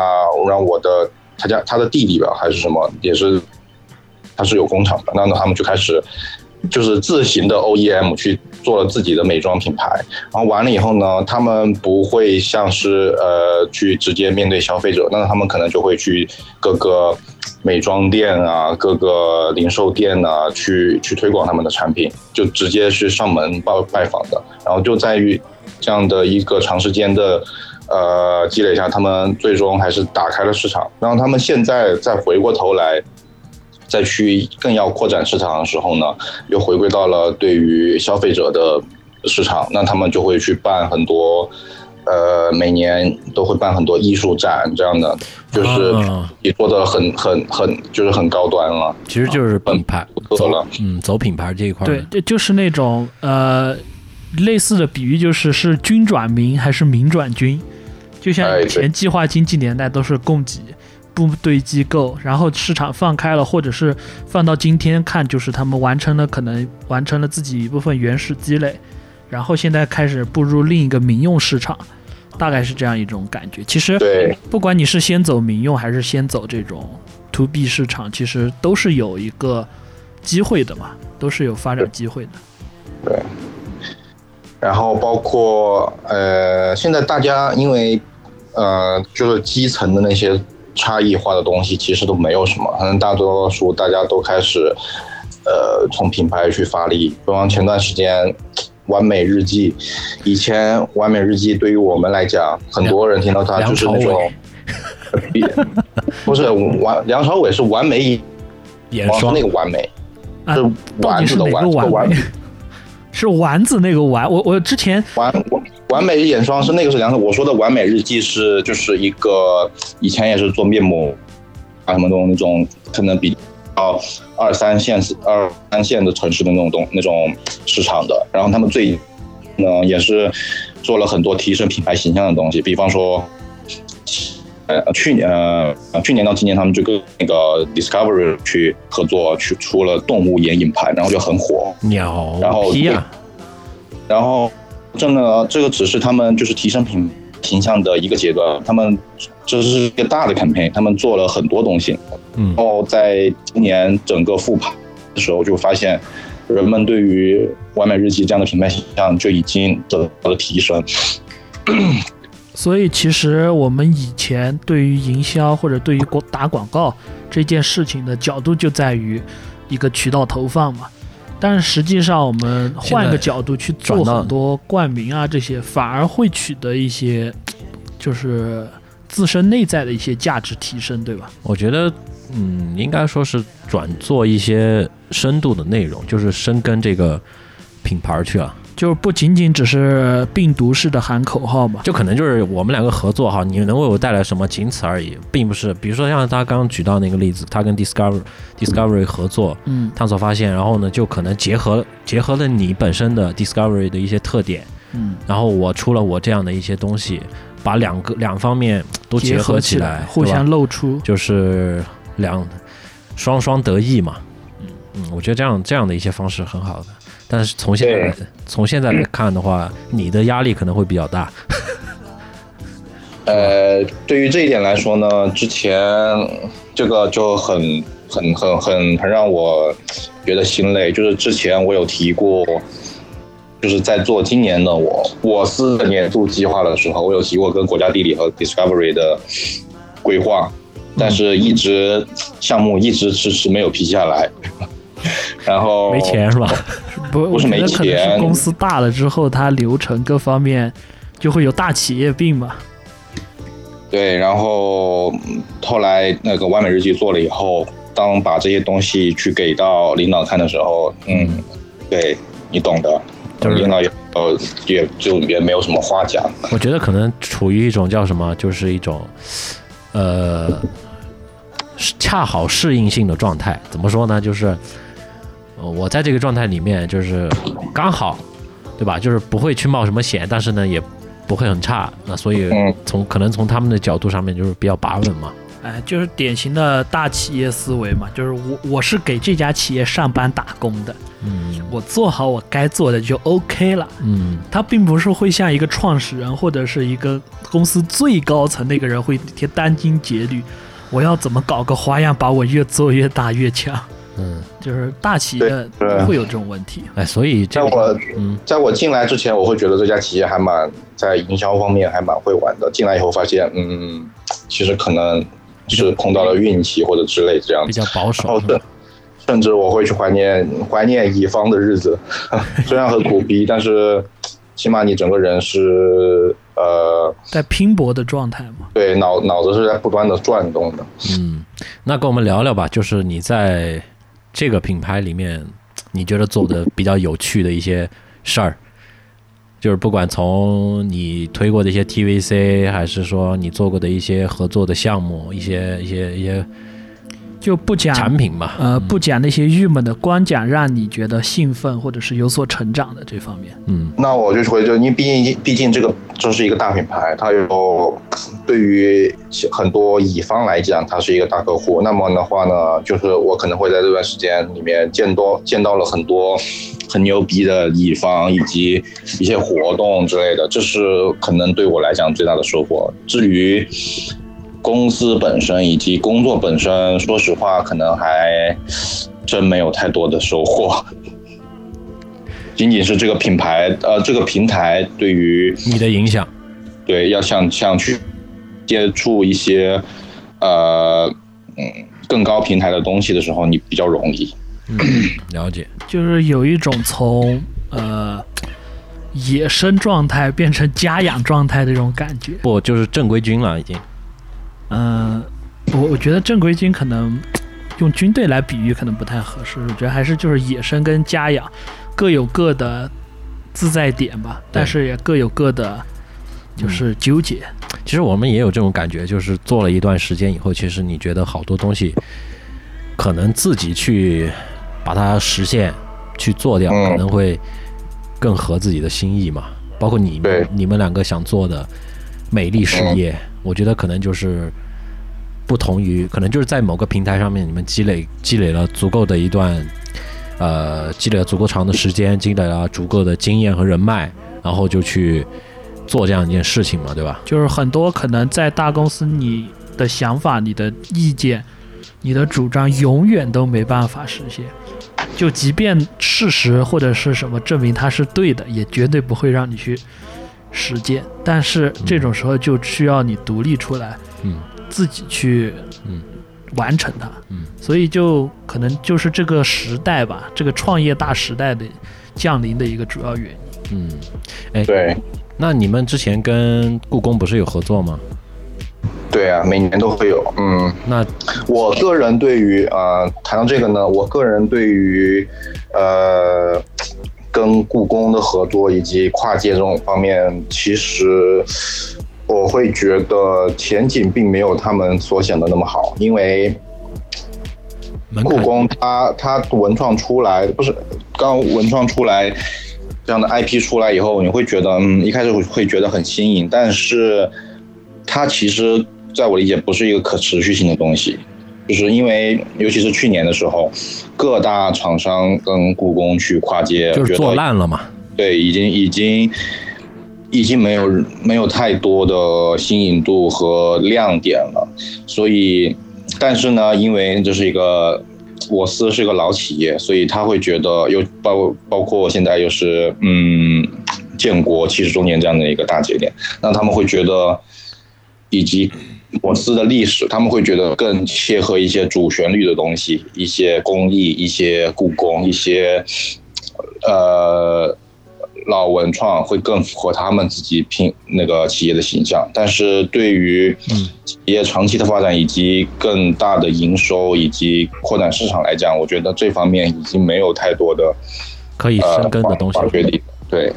让我的他家他的弟弟吧还是什么，也是他是有工厂的，那那他们就开始就是自行的 OEM 去做了自己的美妆品牌，然后完了以后呢，他们不会像是呃去直接面对消费者，那他们可能就会去各个美妆店啊、各个零售店啊去去推广他们的产品，就直接是上门拜拜访的，然后就在于这样的一个长时间的。呃，积累下，他们最终还是打开了市场。然后他们现在再回过头来，再去更要扩展市场的时候呢，又回归到了对于消费者的市场。那他们就会去办很多，呃，每年都会办很多艺术展这样的，就是啊也做的很很很就是很高端了，其实就是品牌走了。嗯，走品牌这一块儿对，这就是那种呃类似的比喻，就是是军转民还是民转军，就像以前计划经济年代都是供给部队机构，然后市场放开了，或者是放到今天看，就是他们完成了可能完成了自己一部分原始积累，然后现在开始步入另一个民用市场。大概是这样一种感觉。其实，对不管你是先走民用还是先走这种 to B 市场，其实都是有一个机会的嘛，都是有发展机会的。对然后包括呃，现在大家因为呃，就是基层的那些差异化的东西，其实都没有什么，可能大多数大家都开始呃从品牌去发力。比方前段时间。完美日记，以前完美日记对于我们来讲，很多人听到它就是那种，不是完梁朝伟是完美眼霜那个完美，啊是丸子的丸，个丸这个丸？是丸子那个丸，我我之前完完完美眼霜是那个是两种，我说的完美日记是就是一个以前也是做面膜啊什么东那种，可能比较二三线二三线的城市的那种东那种市场的，然后他们最呢也是做了很多提升品牌形象的东西，比方说。呃，去年呃去年到今年，他们就跟那个 Discovery 去合作，去出了动物眼影盘，然后就很火。鸟然后然后真的这个只是他们就是提升品形象的一个阶段，他们这是一个大的 campaign，他们做了很多东西。嗯然后在今年整个复盘的时候，就发现人们对于完美日记这样的品牌形象就已经得到了提升。所以其实我们以前对于营销或者对于广打广告这件事情的角度就在于一个渠道投放嘛，但是实际上我们换个角度去做很多冠名啊这些，反而会取得一些就是自身内在的一些价值提升，对吧？我觉得，嗯，应该说是转做一些深度的内容，就是深耕这个品牌去了。就是不仅仅只是病毒式的喊口号嘛，就可能就是我们两个合作哈，你能为我带来什么，仅此而已，并不是。比如说像他刚刚举到那个例子，他跟 Discovery Discovery 合作，嗯。探索发现，然后呢，就可能结合结合了你本身的 Discovery 的一些特点，嗯，然后我出了我这样的一些东西，把两个两方面都结合起来，互相露出，就是两双双得益嘛。嗯。嗯，我觉得这样这样的一些方式很好的，但是从现在 从现在来看的话，你的压力可能会比较大。呃，对于这一点来说呢，之前这个就很很很很很让我觉得心累。就是之前我有提过，就是在做今年的我我司的年度计划的时候，我有提过跟国家地理和 Discovery 的规划，但是一直项目一直迟迟没有批下来。然后没钱是吧？不，不是没我觉得可能是钱公司大了之后，它流程各方面就会有大企业病嘛。对，然后嗯后来那个完美日记做了以后，当把这些东西去给到领导看的时候，嗯，对你懂的，就是领导也呃也就也没有什么话讲。我觉得可能处于一种叫什么，就是一种，呃，恰好适应性的状态。怎么说呢？就是呃我在这个状态里面，就是刚好，对吧？就是不会去冒什么险，但是呢，也不会很差。那所以嗯从可能从他们的角度上面，就是比较把稳嘛。哎，就是典型的大企业思维嘛，就是我我是给这家企业上班打工的，嗯我做好我该做的就 OK 了。嗯，他并不是会像一个创始人或者是一个公司最高层那个人会天殚精竭虑，我要怎么搞个花样把我越做越大越强。嗯，就是大企业不会有这种问题。哎，所以这个在我嗯在我进来之前，我会觉得这家企业还蛮在营销方面还蛮会玩的。进来以后发现，嗯，其实可能是碰到了运气或者之类这样子。比较保守。甚甚至我会去怀念怀念乙方的日子，虽然很苦逼，但是起码你整个人是呃，在拼搏的状态嘛，对脑脑子是在不断的转动的。嗯，那跟我们聊聊吧，就是你在这个品牌里面，你觉得做的比较有趣的一些事儿，就是不管从你推过的一些 TVC，还是说你做过的一些合作的项目，一些一些一些就不讲产品嘛。呃不讲那些郁闷的，光讲让你觉得兴奋或者是有所成长的这方面。嗯那我就会就因为毕竟毕竟这个这是一个大品牌，它有对于很多乙方来讲，它是一个大客户。那么的话呢，就是我可能会在这段时间里面见多见到了很多很牛逼的乙方以及一些活动之类的，这是可能对我来讲最大的收获。至于公司本身以及工作本身，说实话，可能还真没有太多的收获。仅仅是这个品牌，呃，这个平台对于你的影响，对要想想去接触一些呃嗯更高平台的东西的时候，你比较容易。嗯，了解。就是有一种从呃野生状态变成家养状态的这种感觉。不，就是正规军了，已经。嗯、我我觉得正规军可能用军队来比喻可能不太合适，我觉得还是就是野生跟家养各有各的自在点吧，但是也各有各的就是纠结。其实我们也有这种感觉，就是做了一段时间以后，其实你觉得好多东西，可能自己去把它实现、去做掉，嗯可能会更合自己的心意嘛。包括你们你们两个想做的美丽事业，我觉得可能就是不同于，可能就是在某个平台上面，你们积累积累了足够的一段，呃，积累了足够长的时间，积累了足够的经验和人脉，然后就去做这样一件事情嘛，对吧？就是很多可能在大公司，你的想法、你的意见、你的主张永远都没办法实现。就即便事实或者是什么证明它是对的，也绝对不会让你去实践。但是这种时候就需要你独立出来，嗯自己去嗯完成它。嗯所以就可能就是这个时代吧，这个创业大时代的降临的一个主要原因。嗯。对那你们之前跟故宫不是有合作吗？对啊，每年都会有。嗯，那我个人对于呃谈到这个呢，我个人对于呃跟故宫的合作以及跨界这种方面，其实我会觉得前景并没有他们所想的那么好，因为故宫它它文创出来不是刚文创出来这样的 IP 出来以后，你会觉得嗯一开始会觉得很新颖，但是它其实在我理解不是一个可持续性的东西，就是因为尤其是去年的时候，各大厂商跟故宫去跨界，就是做烂了嘛。对，已经已经已经没有没有太多的新颖度和亮点了，所以，但是呢，因为这是一个我司是一个老企业，所以他会觉得又包包括现在又是嗯建国七十周年这样的一个大节点，那他们会觉得以及我司的历史，他们会觉得更切合一些主旋律的东西，一些工艺，一些故宫，一些呃。老文创会更符合他们自己品那个企业的形象，但是对于企业长期的发展以及更大的营收以及扩展市场来讲，我觉得这方面已经没有太多的可以深耕的东西。对对，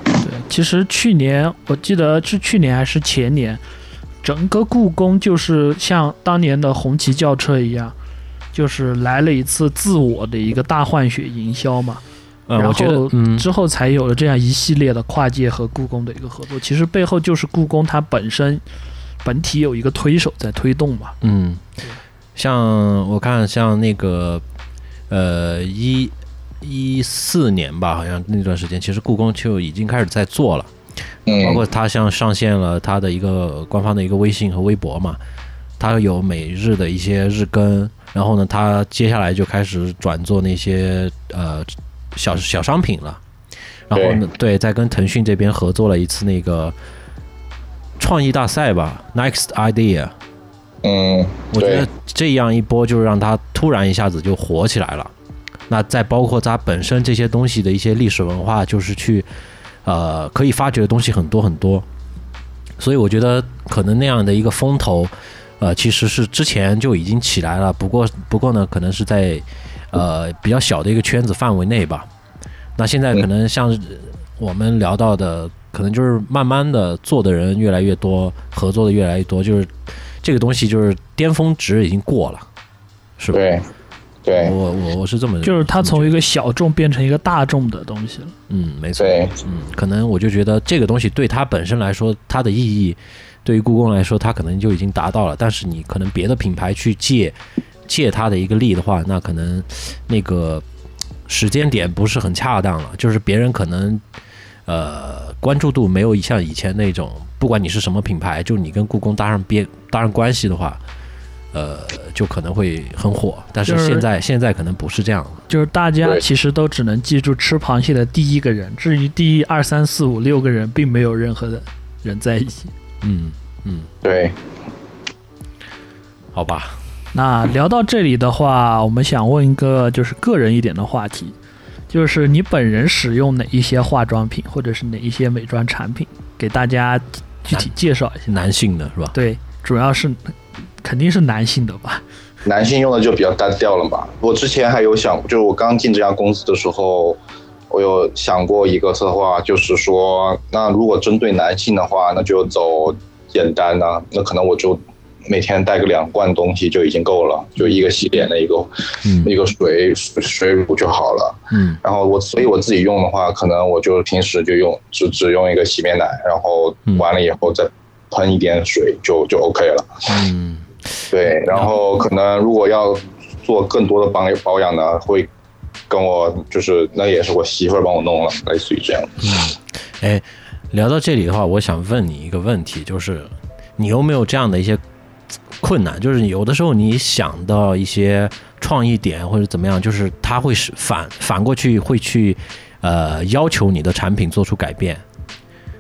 其实去年我记得是去年还是前年，整个故宫就是像当年的红旗轿车一样，就是来了一次自我的一个大换血营销嘛。然后之后才有了这样一系列的跨界和故宫的一个合作，其实背后就是故宫它本身本体有一个推手在推动嘛。嗯，像我看像那个呃一一四年吧，好像那段时间，其实故宫就已经开始在做了，包括他像上线了他的一个官方的一个微信和微博嘛，他有每日的一些日更，然后呢，他接下来就开始转做那些呃。小小商品了，然后呢，对，在跟腾讯这边合作了一次那个创意大赛吧，Next Idea。嗯，我觉得这样一波就是让他突然一下子就火起来了。那再包括他本身这些东西的一些历史文化，就是去呃可以发掘的东西很多很多。所以我觉得可能那样的一个风头，呃，其实是之前就已经起来了。不过不过呢，可能是在。呃，比较小的一个圈子范围内吧。那现在可能像我们聊到的，可能就是慢慢的做的人越来越多，合作的越来越多，就是这个东西就是巅峰值已经过了，是吧？对，对，我我我是这么，就是它从一个小众变成一个大众的东西了。嗯，没错。嗯，可能我就觉得这个东西对它本身来说，它的意义对于故宫来说，它可能就已经达到了。但是你可能别的品牌去借。借它的一个力的话，那可能那个时间点不是很恰当了。就是别人可能呃关注度没有像以前那种，不管你是什么品牌，就你跟故宫搭上边搭上关系的话，呃，就可能会很火。但是现在现在可能不是这样了。就是大家其实都只能记住吃螃蟹的第一个人，至于第二三四五六个人，并没有任何的人在一起。嗯嗯，对，好吧。那聊到这里的话，我们想问一个就是个人一点的话题，就是你本人使用哪一些化妆品，或者是哪一些美妆产品，给大家具体介绍一下。男性的是吧？对，主要是肯定是男性的吧。男性用的就比较单调了嘛。我之前还有想，就是我刚进这家公司的时候，我有想过一个策划，就是说，那如果针对男性的话，那就走简单的，那可能我就。每天带个两罐东西就已经够了，就一个洗脸的一个，嗯一个水水乳就好了。嗯，然后我所以我自己用的话，可能我就平时就用只只用一个洗面奶，然后完了以后再喷一点水就就 OK 了。嗯，对，然后可能如果要做更多的保保养呢，会跟我就是那也是我媳妇儿帮我弄了，类似于这样。嗯，哎，聊到这里的话，我想问你一个问题，就是你有没有这样的一些？困难就是有的时候你想到一些创意点或者怎么样，就是他会是反反过去会去呃要求你的产品做出改变。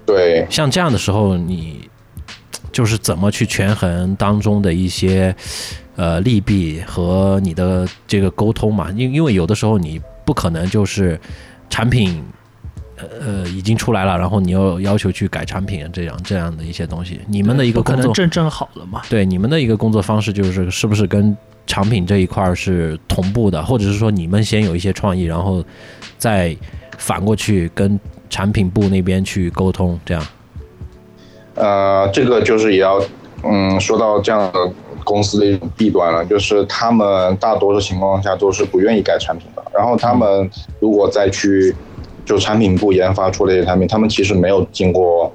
对，像这样的时候，你就是怎么去权衡当中的一些呃利弊和你的这个沟通嘛？因因为有的时候你不可能就是产品。呃，已经出来了，然后你又要求去改产品，这样这样的一些东西，你们的一个工作正正好了嘛？对，你们的一个工作方式就是是不是跟产品这一块是同步的，或者是说你们先有一些创意，然后再反过去跟产品部那边去沟通，这样？呃，这个就是也要嗯，说到这样的公司的一种弊端了，就是他们大多数情况下都是不愿意改产品的，然后他们如果再去。就产品部研发出的一些产品，他们其实没有经过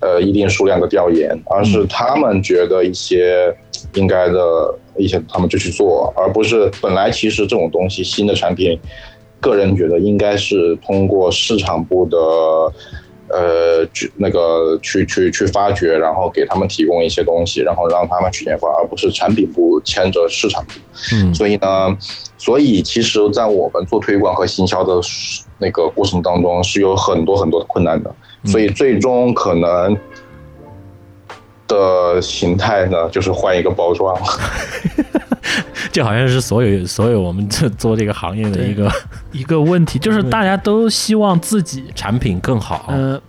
呃一定数量的调研，而是他们觉得一些应该的一些，他们就去做，而不是本来其实这种东西新的产品，个人觉得应该是通过市场部的呃去那个去去去发掘，然后给他们提供一些东西，然后让他们去研发，而不是产品部牵着市场部。嗯所以呢，所以其实，在我们做推广和行销的那个过程当中，是有很多很多的困难的。所以最终可能的形态呢，就是换一个包装。这好像是所有所有我们这 做这个行业的一个一个问题 就是大家都希望自己产品更好。呃，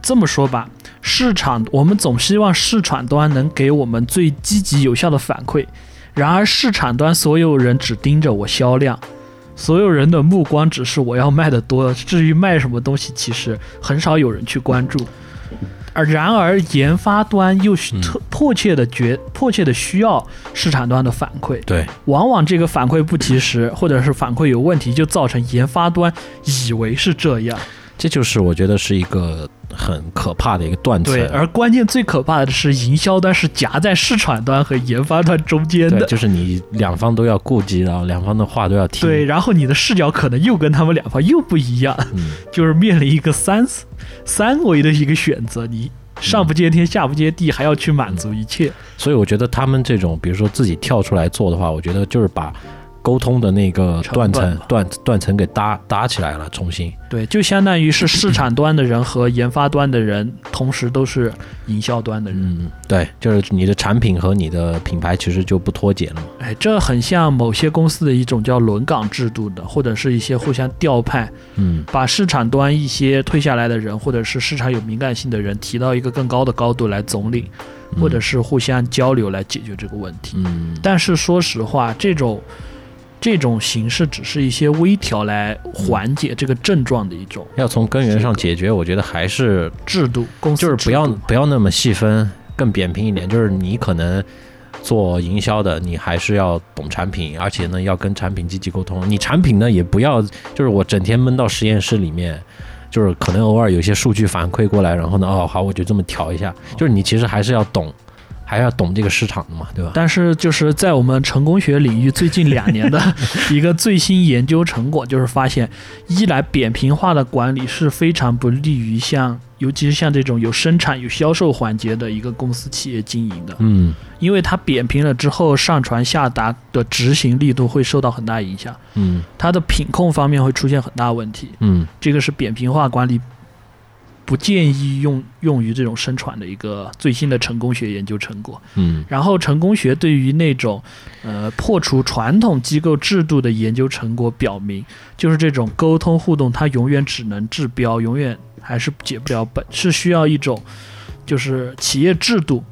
这么说吧，市场我们总希望市场端能给我们最积极有效的反馈，然而市场端所有人只盯着我销量，所有人的目光只是我要卖的多，至于卖什么东西，其实很少有人去关注。而然而研发端又需特迫切的觉迫切的需要市场端的反馈，对，往往这个反馈不及时，或者是反馈有问题，就造成研发端以为是这样。这就是我觉得是一个很可怕的一个断层。对，而关键最可怕的是，营销端是夹在市场端和研发端中间，的。就是你两方都要顾及到，两方的话都要听。对，然后你的视角可能又跟他们两方又不一样，嗯，就是面临一个三三维的一个选择，你上不接天，下不接地，还要去满足一切。所以我觉得他们这种，比如说自己跳出来做的话，我觉得就是把沟通的那个断层断断层给搭搭起来了，重新。对，就相当于是市场端的人和研发端的人，同时都是营销端的人。嗯，对，就是你的产品和你的品牌其实就不脱节了嘛。哎，这很像某些公司的一种叫轮岗制度的，或者是一些互相调派，嗯把市场端一些退下来的人，或者是市场有敏感性的人提到一个更高的高度来总领，或者是互相交流来解决这个问题。嗯但是说实话，这种这种形式只是一些微调来缓解这个症状的一种要从根源上解决，我觉得还是制度，公司就是不要不要那么细分，更扁平一点。就是你可能做营销的，你还是要懂产品，而且呢要跟产品积极沟通。你产品呢也不要就是我整天闷到实验室里面。就是可能偶尔有些数据反馈过来，然后呢，哦，好，我就这么调一下。就是你其实还是要懂，还要懂这个市场的嘛，对吧？但是就是在我们成功学领域最近两年的 一个最新研究成果，就是发现，一来扁平化的管理是非常不利于像，尤其是像这种有生产有销售环节的一个公司企业经营的，嗯。因为它扁平了之后，上传下达的执行力度会受到很大影响，嗯。它的品控方面会出现很大问题。嗯。这个是扁平化管理不建议用用于这种生产的一个最新的成功学研究成果。嗯然后成功学对于那种呃破除传统机构制度的研究成果表明，就是这种沟通互动，它永远只能治标，永远还是解不了本，是需要一种就是企业制度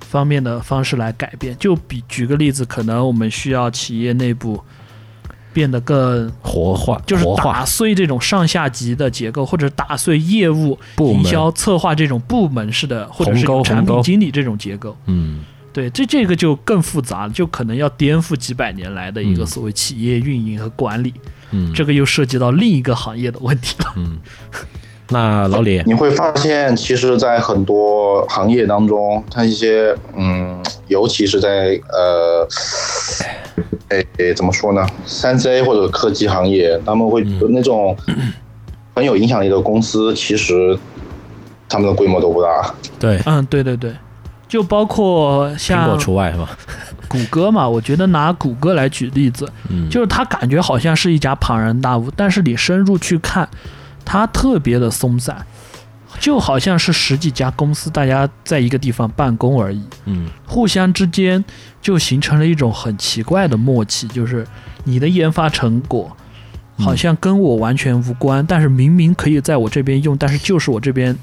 方面的方式来改变。就比举个例子，可能我们需要企业内部变得更活化就是打碎这种上下级的结构，或者打碎业务、营销、策划这种部门式的，或者是产品经理这种结构。嗯。对，这这个就更复杂了，就可能要颠覆几百年来的一个嗯。所谓企业运营和管理，嗯。这个又涉及到另一个行业的问题了。嗯。那老李，你会发现，其实，在很多行业当中，它一些嗯，尤其是在呃，诶、诶怎么说呢？三 C 或者科技行业，他们会那种很有影响力的公司，其实他们的规模都不大。对，嗯，对对对，就包括苹像果除外是吧？谷歌嘛，我觉得拿谷歌来举例子，嗯，就是它感觉好像是一家庞然大物，但是你深入去看，它特别的松散，就好像是十几家公司大家在一个地方办公而已。嗯互相之间就形成了一种很奇怪的默契，就是你的研发成果好像跟我完全无关，但是明明可以在我这边用，但是就是我这边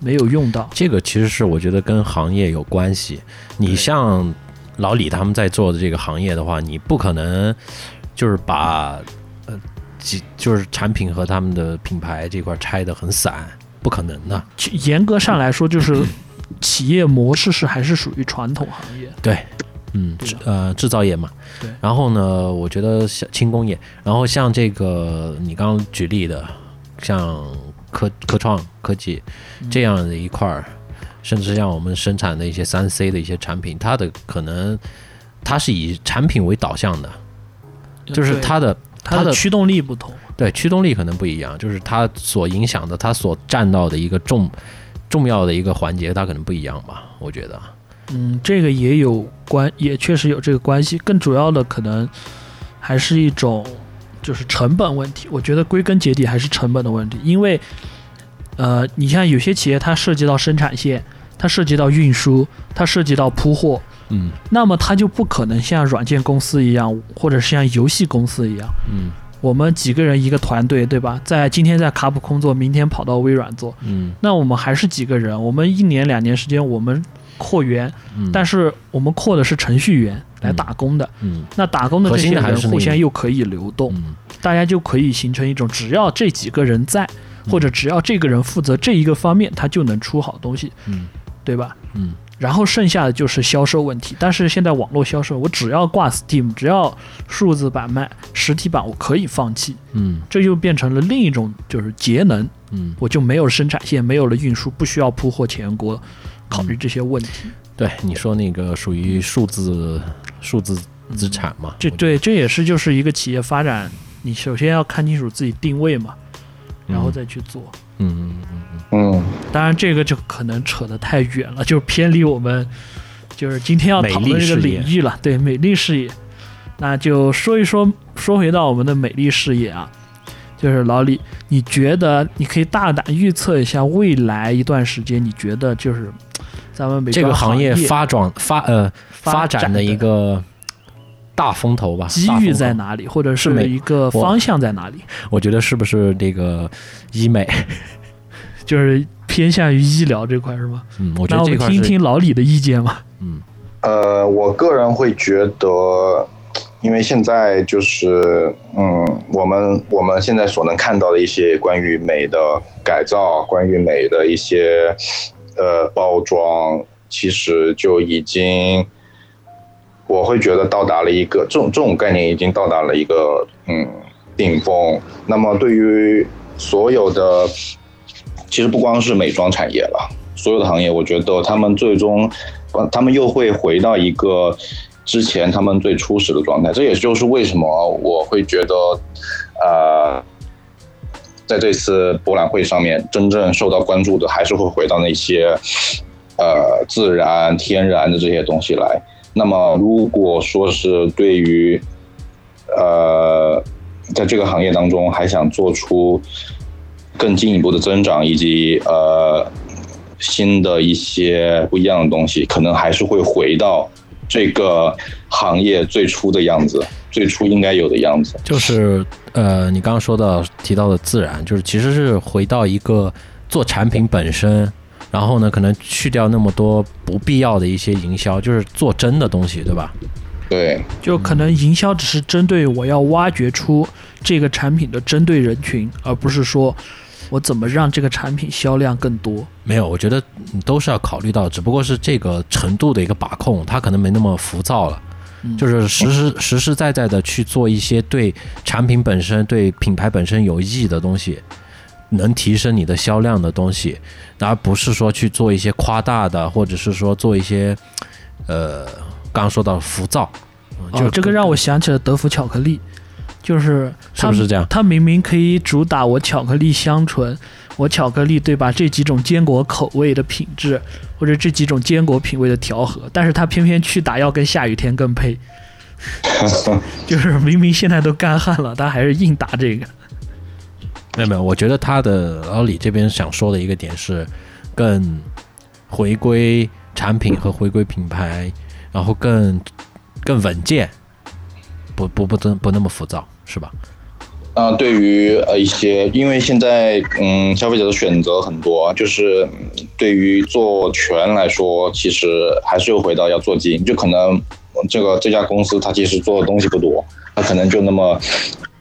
没有用到。这个其实是我觉得跟行业有关系。你像老李他们在做的这个行业的话，你不可能就是把呃几就是产品和他们的品牌这块拆得很散，不可能的。其严格上来说，就是企业模式是还是属于传统行业。对，嗯，制呃制造业嘛。对然后呢，我觉得像轻工业，然后像这个你刚刚举例的，像科科创科技这样的一块儿，甚至像我们生产的一些三 C 的一些产品，它的可能它是以产品为导向的，就是它的它的驱动力不同。对对，驱动力可能不一样，就是它所影响的，它所占到的一个重重要的一个环节，它可能不一样吧，我觉得。嗯，这个也有关，也确实有这个关系。更主要的可能还是一种就是成本问题。我觉得归根结底还是成本的问题，因为呃，你像有些企业它涉及到生产线，它涉及到运输，它涉及到铺货，嗯那么它就不可能像软件公司一样，或者是像游戏公司一样，嗯。我们几个人一个团队，对吧？在今天在卡普空做，明天跑到微软做，嗯。那我们还是几个人，我们一年两年时间我们扩员，嗯，但是我们扩的是程序员来打工的，嗯。那打工的这些人互相又可以流动，嗯。大家就可以形成一种，只要这几个人在，或者只要这个人负责这一个方面，他就能出好东西，嗯。对吧？嗯然后剩下的就是销售问题，但是现在网络销售，我只要挂 Steam，只要数字版卖，实体版我可以放弃，嗯这就变成了另一种就是节能，嗯，我就没有生产线，没有了运输，不需要铺货全国，考虑这些问题。对，你说那个属于数字数字资产嘛？这对，这也是就是一个企业发展，你首先要看清楚自己定位嘛，然后再去做。嗯嗯嗯嗯，当然，这个就可能扯得太远了，就是偏离我们就是今天要讨论这个领域了。对，美丽事业，那就说一说，说回到我们的美丽事业啊，就是老李，你觉得你可以大胆预测一下未来一段时间，你觉得就是咱们美这个行业业发展发呃发展展的一个大风头吧？机遇在？哪里，或者是是美一个方向在哪里？我觉得是不是这个医美？就是偏向于医疗这块是吗？嗯，我觉那我们听得这块是听老李的意见吧。嗯呃，我个人会觉得，因为现在就是，嗯，我们我们现在所能看到的一些关于美的改造，关于美的一些呃包装，其实就已经，我会觉得到达了一个这种这种概念已经到达了一个嗯顶峰。那么对于所有的，其实不光是美妆产业了，所有的行业，我觉得他们最终。他们又会回到一个之前他们最初始的状态。这也就是为什么我会觉得，呃，在这次博览会上面，真正受到关注的还是会回到那些呃自然、天然的这些东西来。那么，如果说是对于呃，在这个行业当中还想做出更进一步的增长，以及呃。新的一些不一样的东西，可能还是会回到这个行业最初的样子，最初应该有的样子。就是呃，你刚刚说到提到的自然，就是其实是回到一个做产品本身，然后呢，可能去掉那么多不必要的一些营销，就是做真的东西，对吧？对，就可能营销只是针对我要挖掘出这个产品的针对人群，而不是说我怎么让这个产品销量更多。没有，我觉得都是要考虑到，只不过是这个程度的一个把控，它可能没那么浮躁了。嗯就是实实实实在在的去做一些对产品本身、对品牌本身有意义的东西，能提升你的销量的东西，而不是说去做一些夸大的，或者是说做一些呃，刚刚说到浮躁，嗯就哦，这个让我想起了德芙巧克力，就是它是不是这样？它明明可以主打我巧克力香醇，我巧克力对吧？这几种坚果口味的品质，或者这几种坚果品味的调和，但是它偏偏去打要跟下雨天更配，就是明明现在都干旱了，他还是硬打这个。没有没有，我觉得他的老李这边想说的一个点是，更回归产品和回归品牌，然后更更稳健，不不不不不那么浮躁，是吧？啊、对于呃一些，因为现在嗯消费者的选择很多，就是对于做全来说，其实还是又回到要做精，就可能这个这家公司它其实做的东西不多，它可能就那么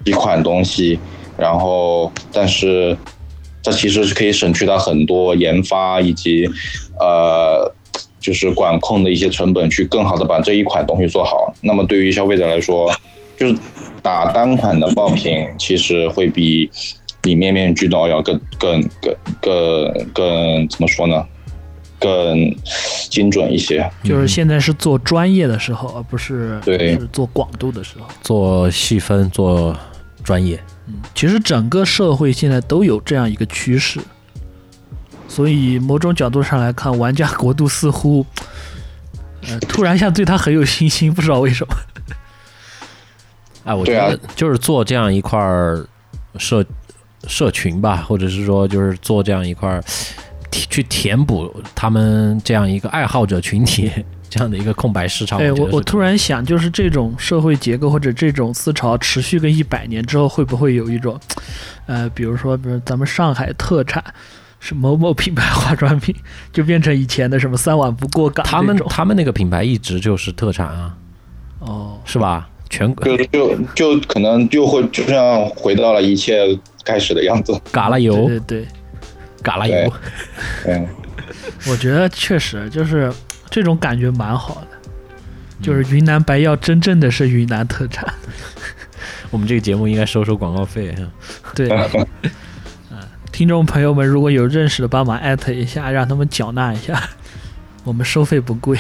几款东西，然后但是它其实是可以省去它很多研发以及呃就是管控的一些成本，去更好的把这一款东西做好。那么对于消费者来说，就是打单款的爆品，其实会比比面面俱到要更更更更更怎么说呢？更精准一些。就是现在是做专业的时候，而不是对是做广度的时候。做细分，做专业。嗯其实整个社会现在都有这样一个趋势，所以某种角度上来看，玩家国度似乎，呃，突然一下对他很有信心，不知道为什么。哎，我觉对啊得就是做这样一块儿社社群吧，或者是说就是做这样一块儿去填补他们这样一个爱好者群体这样的一个空白市场。哎，我我突然想，就是这种社会结构或者这种思潮持续个一百年之后，会不会有一种，呃，比如说，比如咱们上海特产是某某品牌化妆品，就变成以前的什么三碗不过岗他们他们那个品牌一直就是特产啊，哦，是吧？全国就就就可能就会就像回到了一切开始的样子。嘎啦油对，对对，嘎啦油，嗯，我觉得确实就是这种感觉蛮好的，就是云南白药真正的是云南特产，我们这个节目应该收收广告费。对。嗯，听众朋友们，如果有认识的，帮忙艾特一下，让他们缴纳一下，我们收费不贵。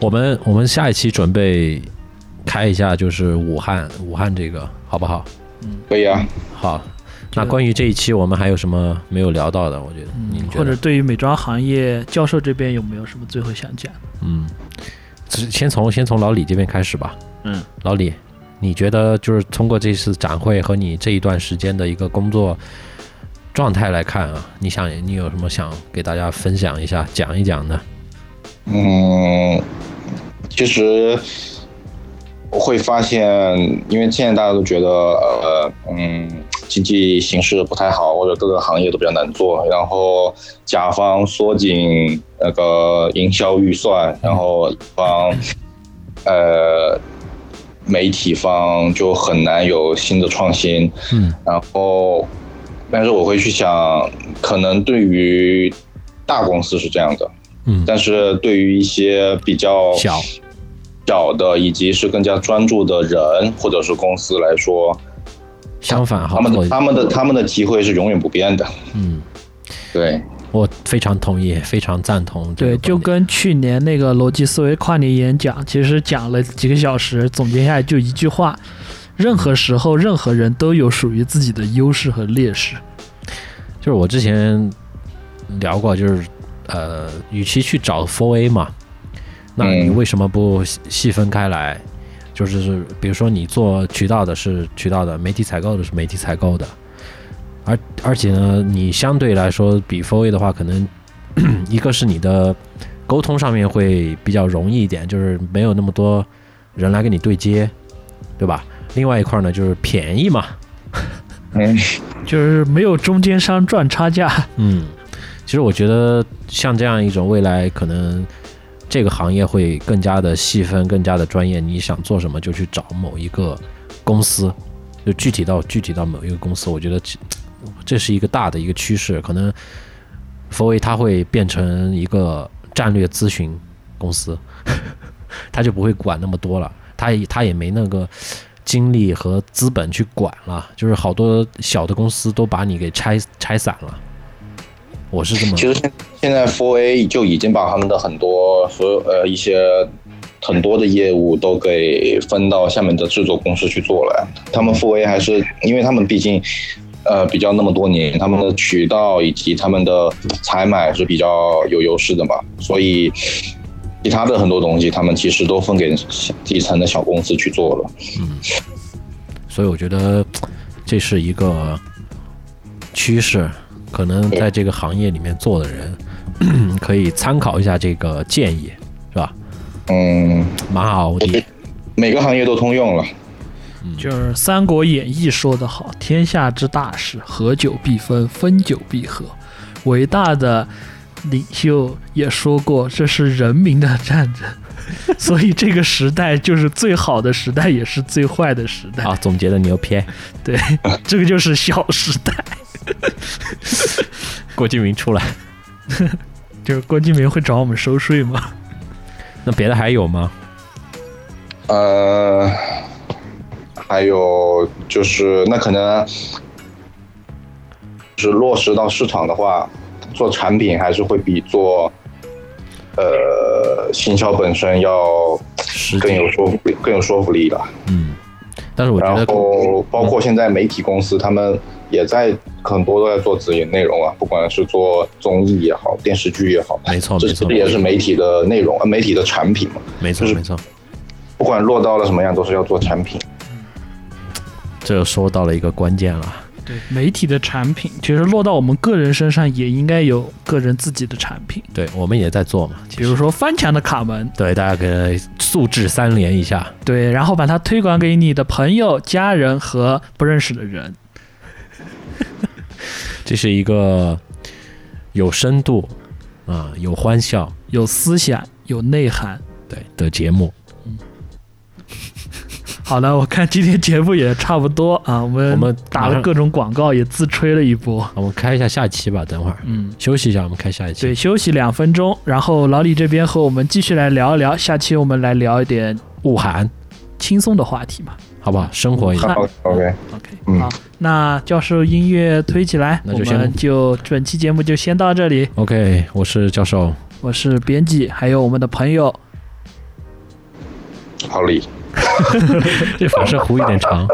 我们我们下一期准备开一下，就是武汉武汉这个好不好？嗯可以啊。好。那关于这一期我们还有什么没有聊到的？我觉得，嗯觉得或者对于美妆行业，教授这边有没有什么最后想讲？嗯，只先从先从老李这边开始吧。嗯，老李，你觉得就是通过这次展会和你这一段时间的一个工作状态来看啊，你想你有什么想给大家分享一下、讲一讲的？嗯，其实我会发现，因为现在大家都觉得，呃，嗯，经济形势不太好，或者各个行业都比较难做，然后甲方缩紧那个营销预算，然后乙方，呃，媒体方就很难有新的创新。嗯然后，但是我会去想，可能对于大公司是这样的，嗯，但是对于一些比较小。小的以及是更加专注的人或者是公司来说，相反，好他们的他们的他们的机会是永远不变的。嗯，对，我非常同意，非常赞同对，就跟去年那个逻辑思维跨年演讲，其实讲了几个小时，总结下来就一句话：任何时候，任何人都有属于自己的优势和劣势。就是我之前聊过，就是呃，与其去找 Four A 嘛，那你嗯为什么不细细分开来？就是比如说你做渠道的是渠道的，媒体采购的是媒体采购的，而而且呢，你相对来说比 Four A 的话，可能 一个是你的沟通上面会比较容易一点，就是没有那么多人来跟你对接，对吧？另外一块呢，就是便宜嘛，嗯，就是没有中间商赚差价。嗯，其实我觉得像这样一种未来，可能这个行业会更加的细分，更加的专业。你想做什么，就去找某一个公司，就具体到具体到某一个公司。我觉得这是一个大的一个趋势，可能佛威它会变成一个战略咨询公司，他就不会管那么多了，他也他也没那个。精力和资本去管了，就是好多小的公司都把你给拆拆散了。我是这么其实现现在 Four A 就已经把他们的很多所有呃一些很多的业务都给分到下面的制作公司去做了。他们 Four A 还是因为他们毕竟呃比较那么多年，他们的渠道以及他们的采买是比较有优势的嘛，所以其他的很多东西他们其实都分给底层的小公司去做了。嗯所以我觉得这是一个趋势，可能在这个行业里面做的人 可以参考一下这个建议，是吧？嗯，蛮好的。每个行业都通用了。就是《三国演义》说得好：“天下之大事，合久必分，分久必合。”伟大的领袖也说过：“这是人民的战争。”所以这个时代就是最好的时代，也是最坏的时代。好，总结的牛批。对，这个就是小时代。郭敬明出来，就是郭敬明会找我们收税吗？那别的还有吗？呃，还有就是，那可能是落实到市场的话，做产品还是会比做呃行销本身要更有说服力，更有说服力的。嗯，但是我觉然得后包括现在媒体公司，他们也在很多都在做直营内容啊，不管是做综艺也好，电视剧也好，没错没错这也是媒体的内容，呃，媒体的产品嘛。没错没错，不管落到了什么样，都是要做产品。这就说到了一个关键了。对媒体的产品，其实落到我们个人身上也应该有个人自己的产品，对我们也在做嘛，比如说翻墙的卡门，对大家给素质三连一下，对，然后把它推广给你的朋友、家人和不认识的人。这是一个有深度啊、有欢笑有思想、有内涵。对的节目。好了，我看今天节目也差不多啊，我们我们打了各种广告，也自吹了一波。我们开一下下期吧，等会儿嗯，休息一下，我们开下一期。对，休息两分钟，然后老李这边和我们继续来聊一聊，下期我们来聊一点武汉，轻松的话题嘛。好不好？生活一下。好，OK，OK，、嗯好，那教授音乐推起来，我那就先们就本期节目就先到这里。OK，我是教授，我是编辑，还有我们的朋友，好李。这反射弧有点长。